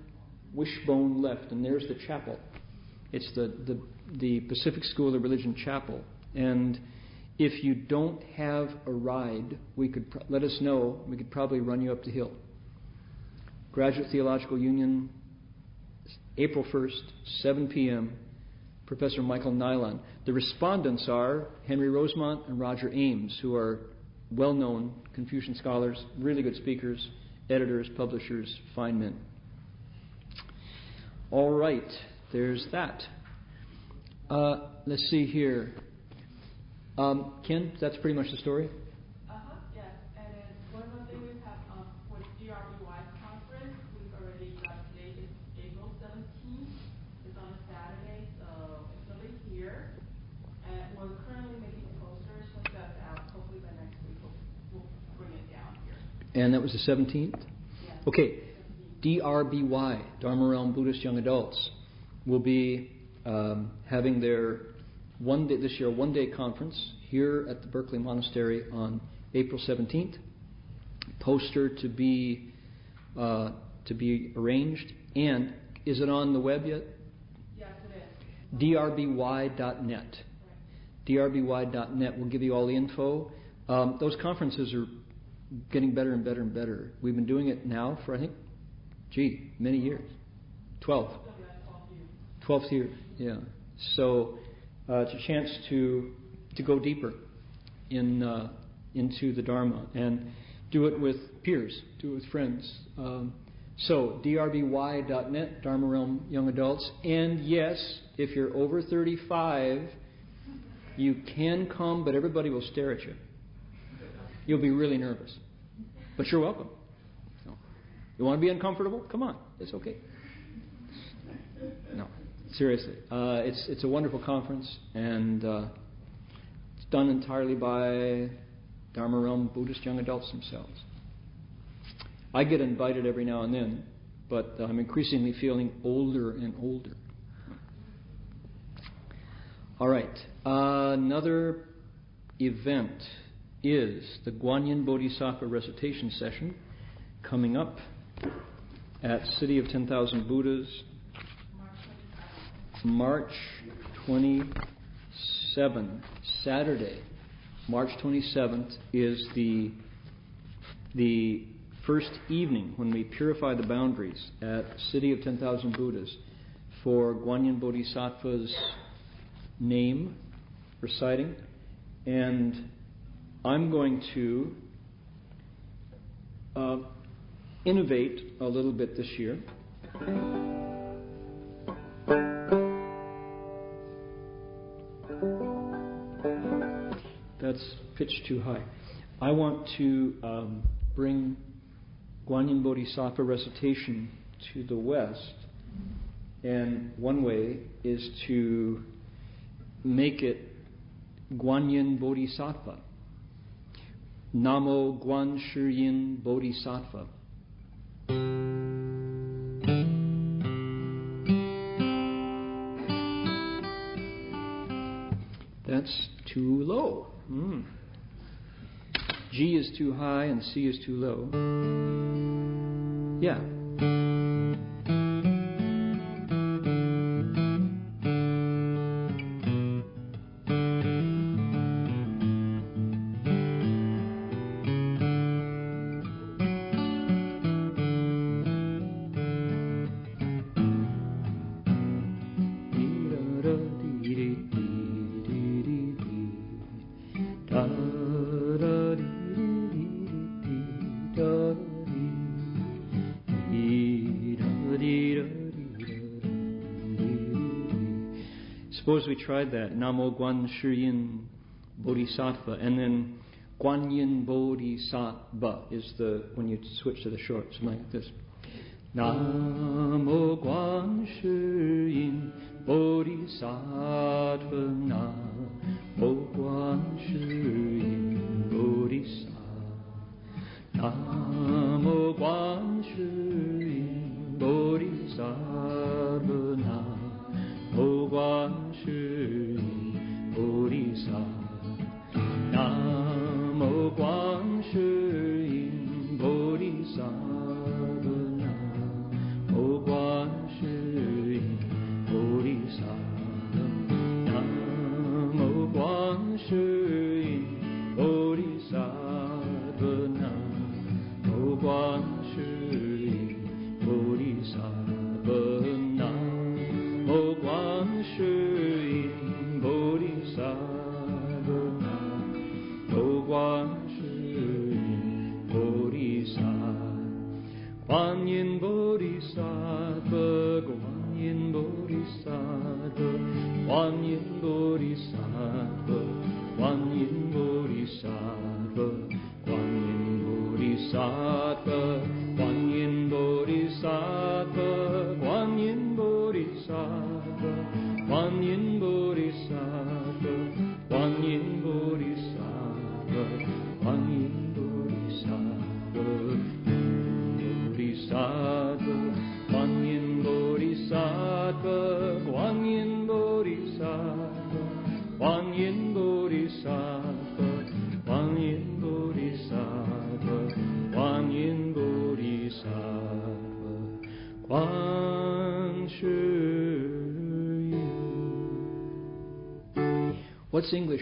wishbone left, and there's the chapel. It's the, the, the Pacific School of Religion Chapel. And If you don't have a ride, we could let us know. We could probably run you up the hill. Graduate Theological Union, April 1st, 7 p.m. Professor Michael Nylan. The respondents are Henry Rosemont and Roger Ames, who are well known Confucian scholars, really good speakers, editors, publishers, fine men. All right, there's that. Uh, let's see here. Um, Ken, that's pretty much the story? Uh-huh, yes. And then one more thing we have um, for the DRBY conference, we've already got date. It's April 17th. It's on a Saturday, so it's going to be here. And we're currently making posters for that out. Hopefully by next week we'll, we'll bring it down here. And that was the 17th? Yes. Okay. DRBY, Dharma Realm Buddhist Young Adults, will be um, having their one day this year one day conference here at the Berkeley Monastery on April 17th. Poster to be uh, to be arranged, and is it on the web yet? Yes, it is. drby.net. drby.net will give you all the info. Um, those conferences are getting better and better and better. We've been doing it now for I think Gee, many years. 12. 12th year, yeah. So uh, it's a chance to to go deeper in uh, into the Dharma and do it with peers, do it with friends. Um, so drby.net, Dharma Realm Young Adults, and yes, if you're over 35, you can come, but everybody will stare at you. You'll be really nervous, but you're welcome. You want to be uncomfortable? Come on, it's okay. No, seriously, uh, it's it's a wonderful conference, and uh, it's done entirely by Dharma Realm Buddhist young adults themselves. I get invited every now and then, but I'm increasingly feeling older and older. All right, uh, another event is the Guanyin Bodhisattva recitation session coming up at City of 10,000 Buddhas, March 27, Saturday, March 27th is the the first evening when we purify the boundaries at City of 10,000 Buddhas for Guanyin Bodhisattva's name reciting, and I'm going to. Uh, innovate a little bit this year. That's pitched too high. I want to um, bring Guanyin Bodhisattva recitation to the West, and one way is to make it Guanyin Bodhisattva. Namo Guan Yin Bodhisattva. That's too low. Mm. G is too high and C is too low. Yeah. Tried that. Namo Guan Shi Yin Bodhisattva. And then Guan Yin Bodhisattva is the, when you switch to the short, something like this. Namo Guan Shi Yin Bodhisattva. Namo Guanyin Bodhisattva, Guanyin Bodhisattva, Guanyin Bodhisattva, Guanyin Bodhisattva, Guanyin Bodhisattva.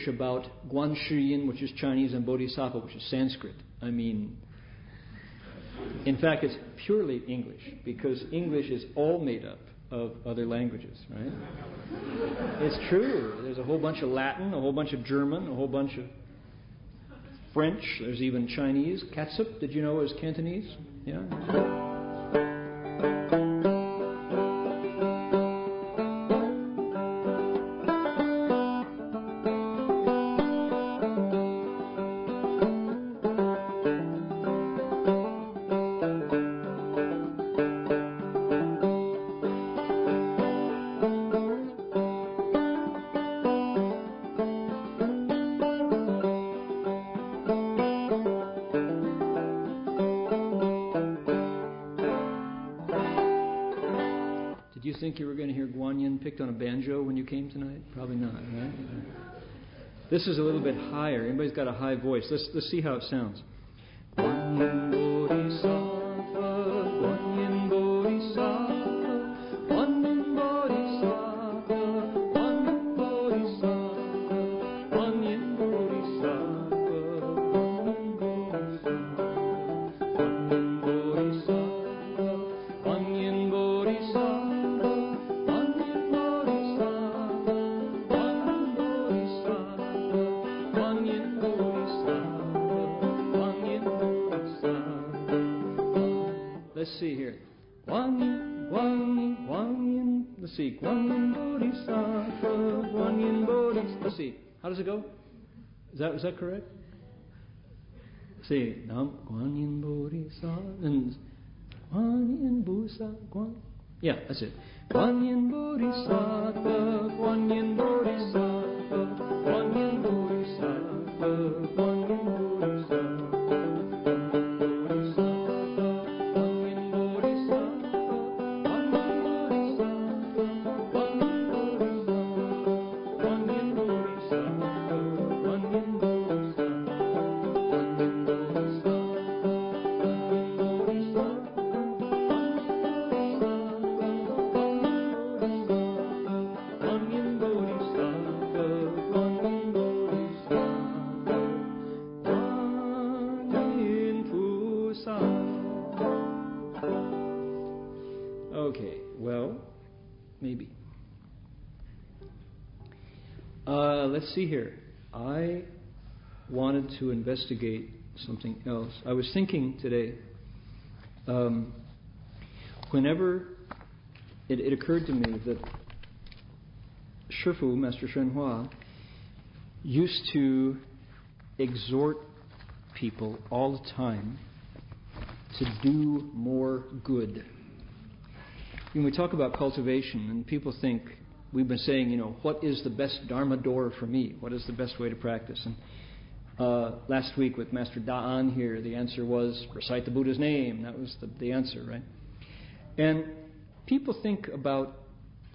About Guan Shi Yin, which is Chinese, and Bodhisattva, which is Sanskrit? I mean, in fact, it's purely English because English is all made up of other languages, right? It's true. There's a whole bunch of Latin, a whole bunch of German, a whole bunch of French. There's even Chinese. Katsup, did you know is Cantonese? Yeah. This is a little bit higher. Anybody's got a high voice. Let's, let's see how it sounds. That's it. Guan Yin Bodhisattva, investigate something else. I was thinking today, um, whenever it, it occurred to me that Shifu, Master Shenhua, used to exhort people all the time to do more good. When we talk about cultivation, and people think, we've been saying, you know, what is the best Dharma door for me? What is the best way to practice? And uh, last week with Master Da'an here, the answer was recite the Buddha's name. That was the, the answer, right? And people think about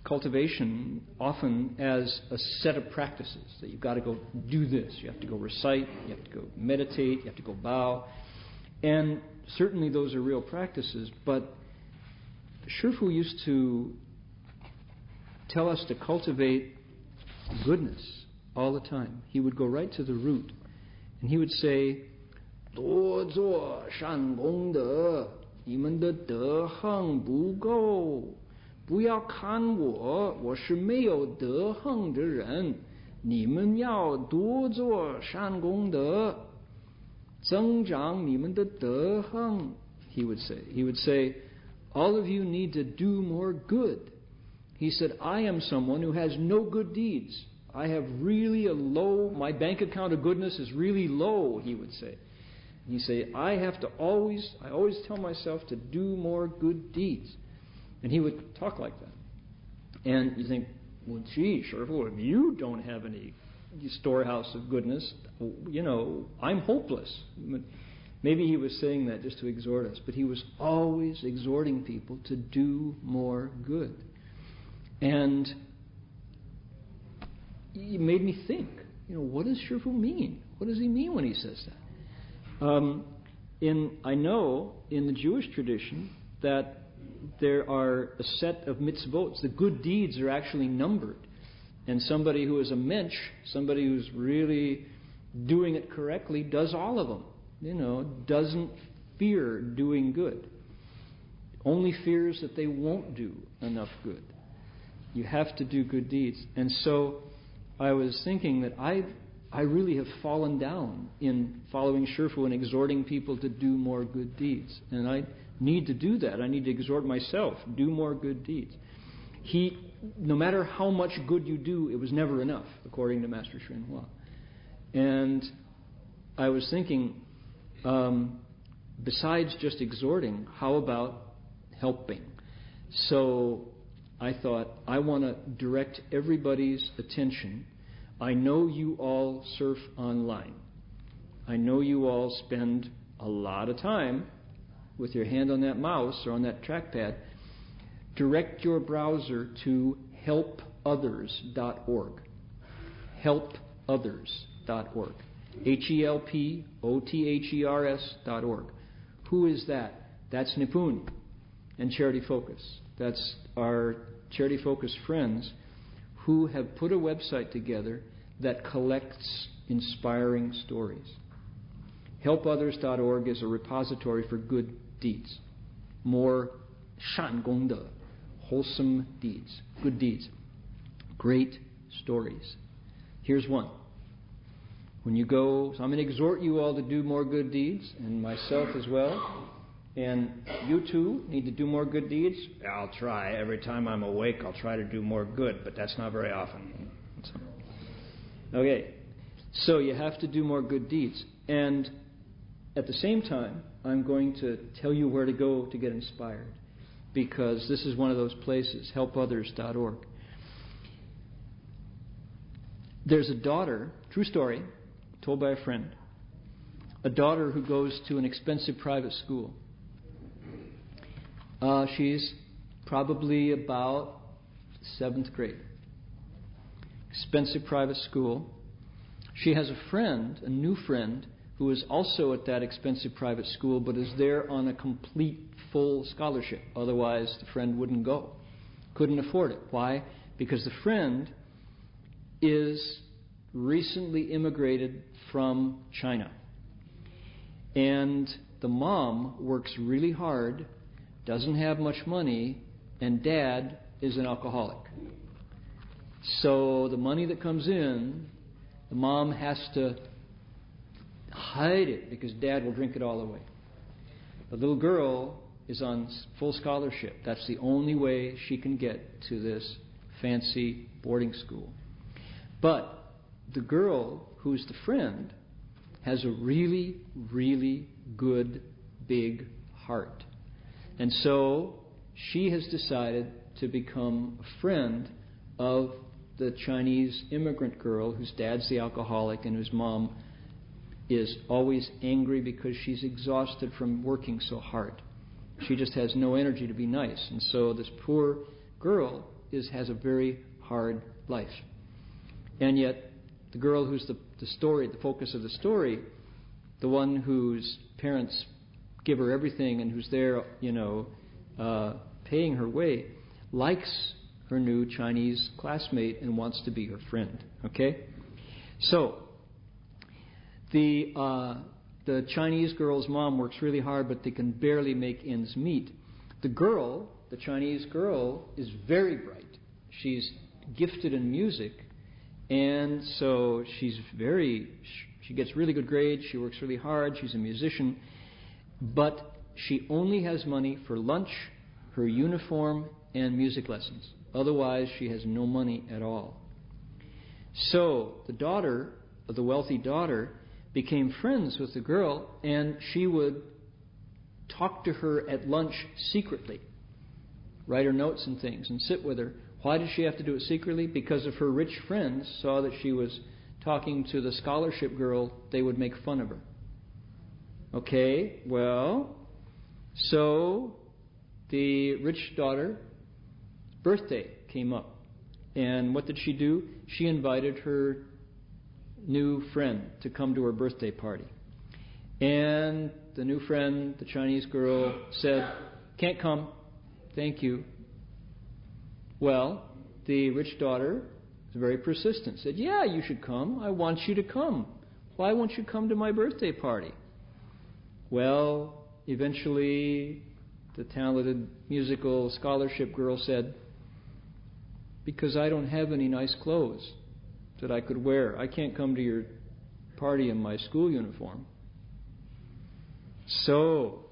cultivation often as a set of practices that you've got to go do this. You have to go recite, you have to go meditate, you have to go bow. And certainly those are real practices, but Shifu used to tell us to cultivate goodness all the time. He would go right to the root and he would say, 多做善功德，你们的德行不够，不要看我，我是没有德行的人。你们要多做善功德，增长你们的德行。He would say. He would say, all of you need to do more good. He said, I am someone who has no good deeds. I have really a low, my bank account of goodness is really low, he would say. He'd say, I have to always, I always tell myself to do more good deeds. And he would talk like that. And you think, well, gee, Shifu, if you don't have any storehouse of goodness, you know, I'm hopeless. Maybe he was saying that just to exhort us, but he was always exhorting people to do more good. And it made me think, you know, what does Shifu mean? What does he mean when he says that? Um, in I know in the Jewish tradition that there are a set of mitzvot. The good deeds are actually numbered. And somebody who is a mensch, somebody who's really doing it correctly, does all of them. You know, doesn't fear doing good. Only fears that they won't do enough good. You have to do good deeds. And so I was thinking that I, I really have fallen down in following Shifu and exhorting people to do more good deeds. And I need to do that. I need to exhort myself, do more good deeds. He, no matter how much good you do, it was never enough, according to Master Hua. And I was thinking, um, besides just exhorting, how about helping? So I thought, I want to direct everybody's attention. I know you all surf online. I know you all spend a lot of time with your hand on that mouse or on that trackpad. Direct your browser to helpothers.org. Helpothers.org. H E L P O T H E R S.org. Who is that? That's Nipun and Charity Focus. That's our charity Focus friends who have put a website together that collects inspiring stories. HelpOthers.org is a repository for good deeds, more shangongde, wholesome deeds, good deeds, great stories. Here's one. When you go, so I'm going to exhort you all to do more good deeds, and myself as well. And you too need to do more good deeds. I'll try. Every time I'm awake, I'll try to do more good, but that's not very often. Okay. So you have to do more good deeds. And at the same time, I'm going to tell you where to go to get inspired because this is one of those places, helpothers.org. There's a daughter, true story, told by a friend, a daughter who goes to an expensive private school. Uh, she's probably about seventh grade. Expensive private school. She has a friend, a new friend, who is also at that expensive private school but is there on a complete full scholarship. Otherwise, the friend wouldn't go. Couldn't afford it. Why? Because the friend is recently immigrated from China. And the mom works really hard doesn't have much money, and dad is an alcoholic. So the money that comes in, the mom has to hide it because dad will drink it all away. The little girl is on full scholarship. That's the only way she can get to this fancy boarding school. But the girl who's the friend has a really, really good, big heart. And so she has decided to become a friend of the Chinese immigrant girl whose dad's the alcoholic and whose mom is always angry because she's exhausted from working so hard. She just has no energy to be nice. And so this poor girl is, has a very hard life. And yet, the girl who's the, the story, the focus of the story, the one whose parents give her everything and who's there, you know, uh, paying her way, likes her new Chinese classmate and wants to be her friend. Okay? So, the, uh, the Chinese girl's mom works really hard, but they can barely make ends meet. The girl, the Chinese girl, is very bright. She's gifted in music, and so she's very, she gets really good grades, she works really hard, she's a musician, but she only has money for lunch, her uniform, and music lessons. Otherwise, she has no money at all. So the daughter, the wealthy daughter, became friends with the girl, and she would talk to her at lunch secretly, write her notes and things, and sit with her. Why did she have to do it secretly? Because if her rich friends saw that she was talking to the scholarship girl, they would make fun of her. Okay, well, so the rich daughter's birthday came up. And what did she do? She invited her new friend to come to her birthday party. And the new friend, the Chinese girl, said, Can't come. Thank you. Well, the rich daughter was very persistent. Said, Yeah, you should come. I want you to come. Why won't you come to my birthday party? Well, eventually, the talented musical scholarship girl said, Because I don't have any nice clothes that I could wear. I can't come to your party in my school uniform. So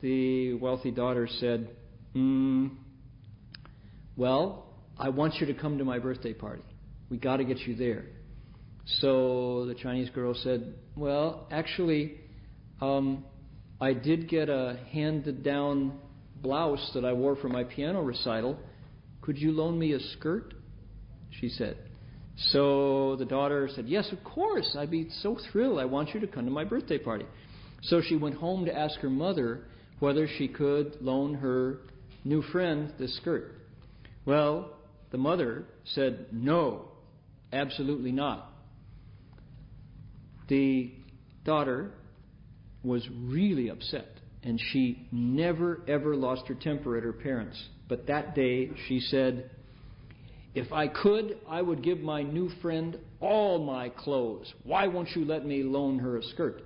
the wealthy daughter said, mm, Well, I want you to come to my birthday party. We got to get you there. So the Chinese girl said, Well, actually, um, I did get a handed down blouse that I wore for my piano recital. Could you loan me a skirt? She said. So the daughter said, Yes, of course. I'd be so thrilled. I want you to come to my birthday party. So she went home to ask her mother whether she could loan her new friend this skirt. Well, the mother said, No, absolutely not. The daughter was really upset, and she never ever lost her temper at her parents. But that day she said, If I could, I would give my new friend all my clothes. Why won't you let me loan her a skirt?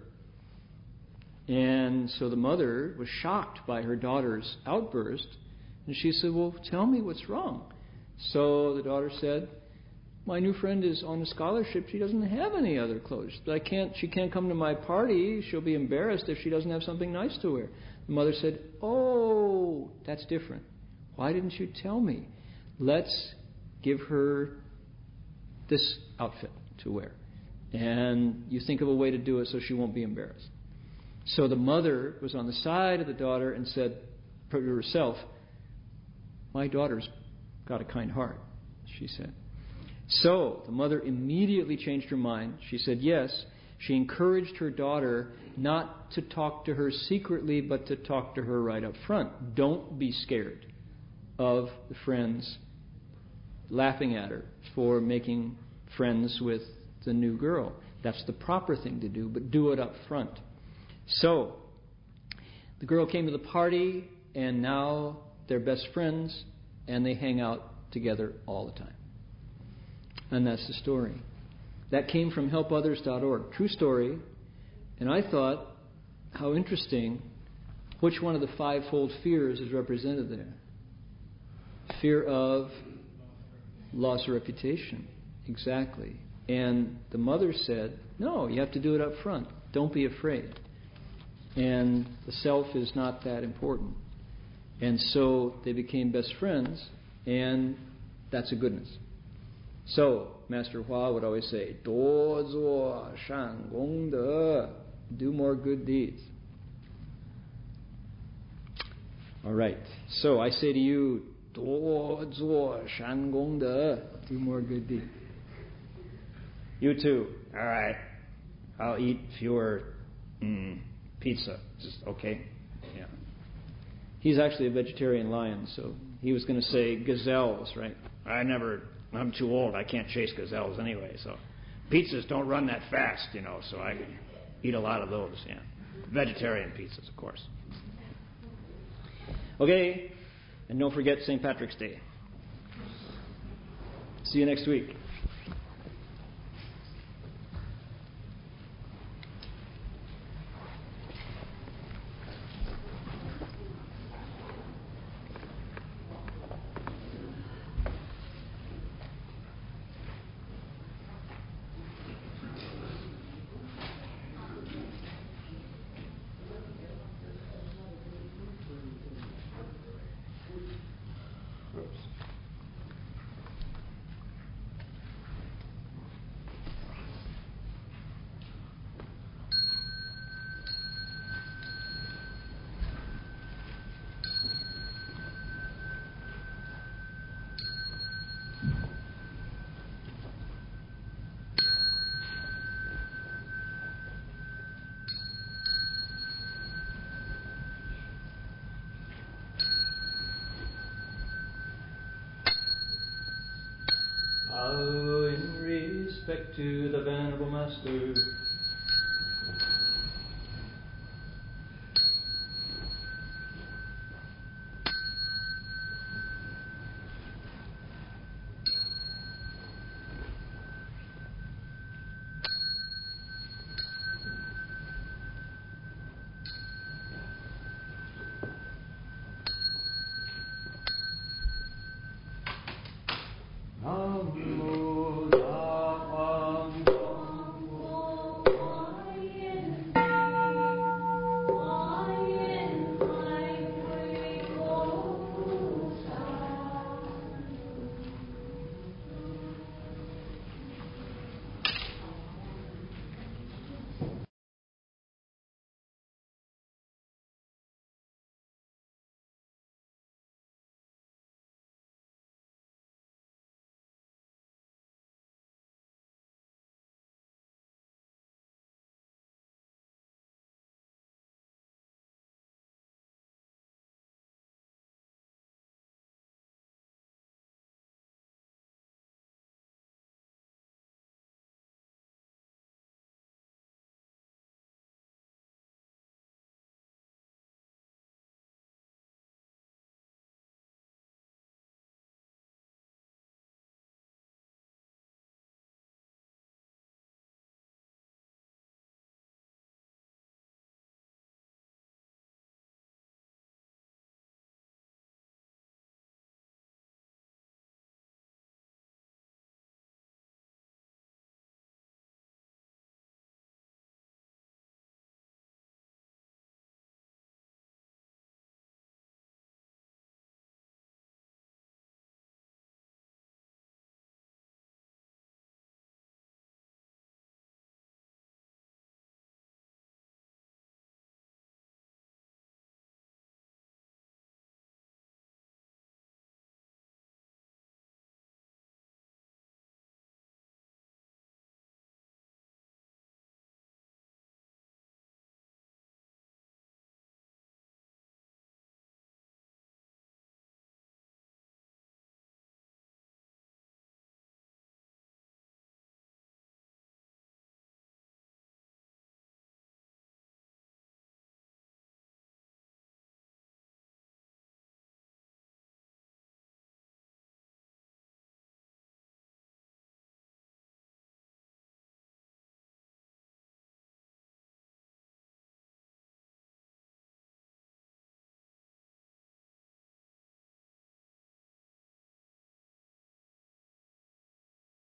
And so the mother was shocked by her daughter's outburst, and she said, Well, tell me what's wrong. So the daughter said, My new friend is on a scholarship. She doesn't have any other clothes. I can't, she can't come to my party. She'll be embarrassed if she doesn't have something nice to wear. The mother said, Oh, that's different. Why didn't you tell me? Let's give her this outfit to wear. And you think of a way to do it so she won't be embarrassed. So the mother was on the side of the daughter and said to herself, My daughter's got a kind heart, she said. So the mother immediately changed her mind. She said yes. She encouraged her daughter not to talk to her secretly, but to talk to her right up front. Don't be scared of the friends laughing at her for making friends with the new girl. That's the proper thing to do, but do it up front. So, the girl came to the party, and now they're best friends, and they hang out together all the time. And that's the story. That came from helpothers.org. True story. And I thought, how interesting. Which one of the fivefold fears is represented there? Fear of loss of reputation. Exactly. And the mother said, no, you have to do it up front. Don't be afraid and the self is not that important. And so they became best friends, and that's a goodness. So Master Hua would always say, "Do do more good deeds." All right. So I say to you, "Do do more good deeds." You too. All right. I'll eat fewer mm, pizza. Just okay. Yeah. He's actually a vegetarian lion, so he was going to say gazelles, right? I never I'm too old. I can't chase gazelles anyway. So pizzas don't run that fast, you know. So I eat a lot of those. Yeah. Vegetarian pizzas, of course. Okay. And don't forget St. Patrick's Day. See you next week. To the Venerable Master,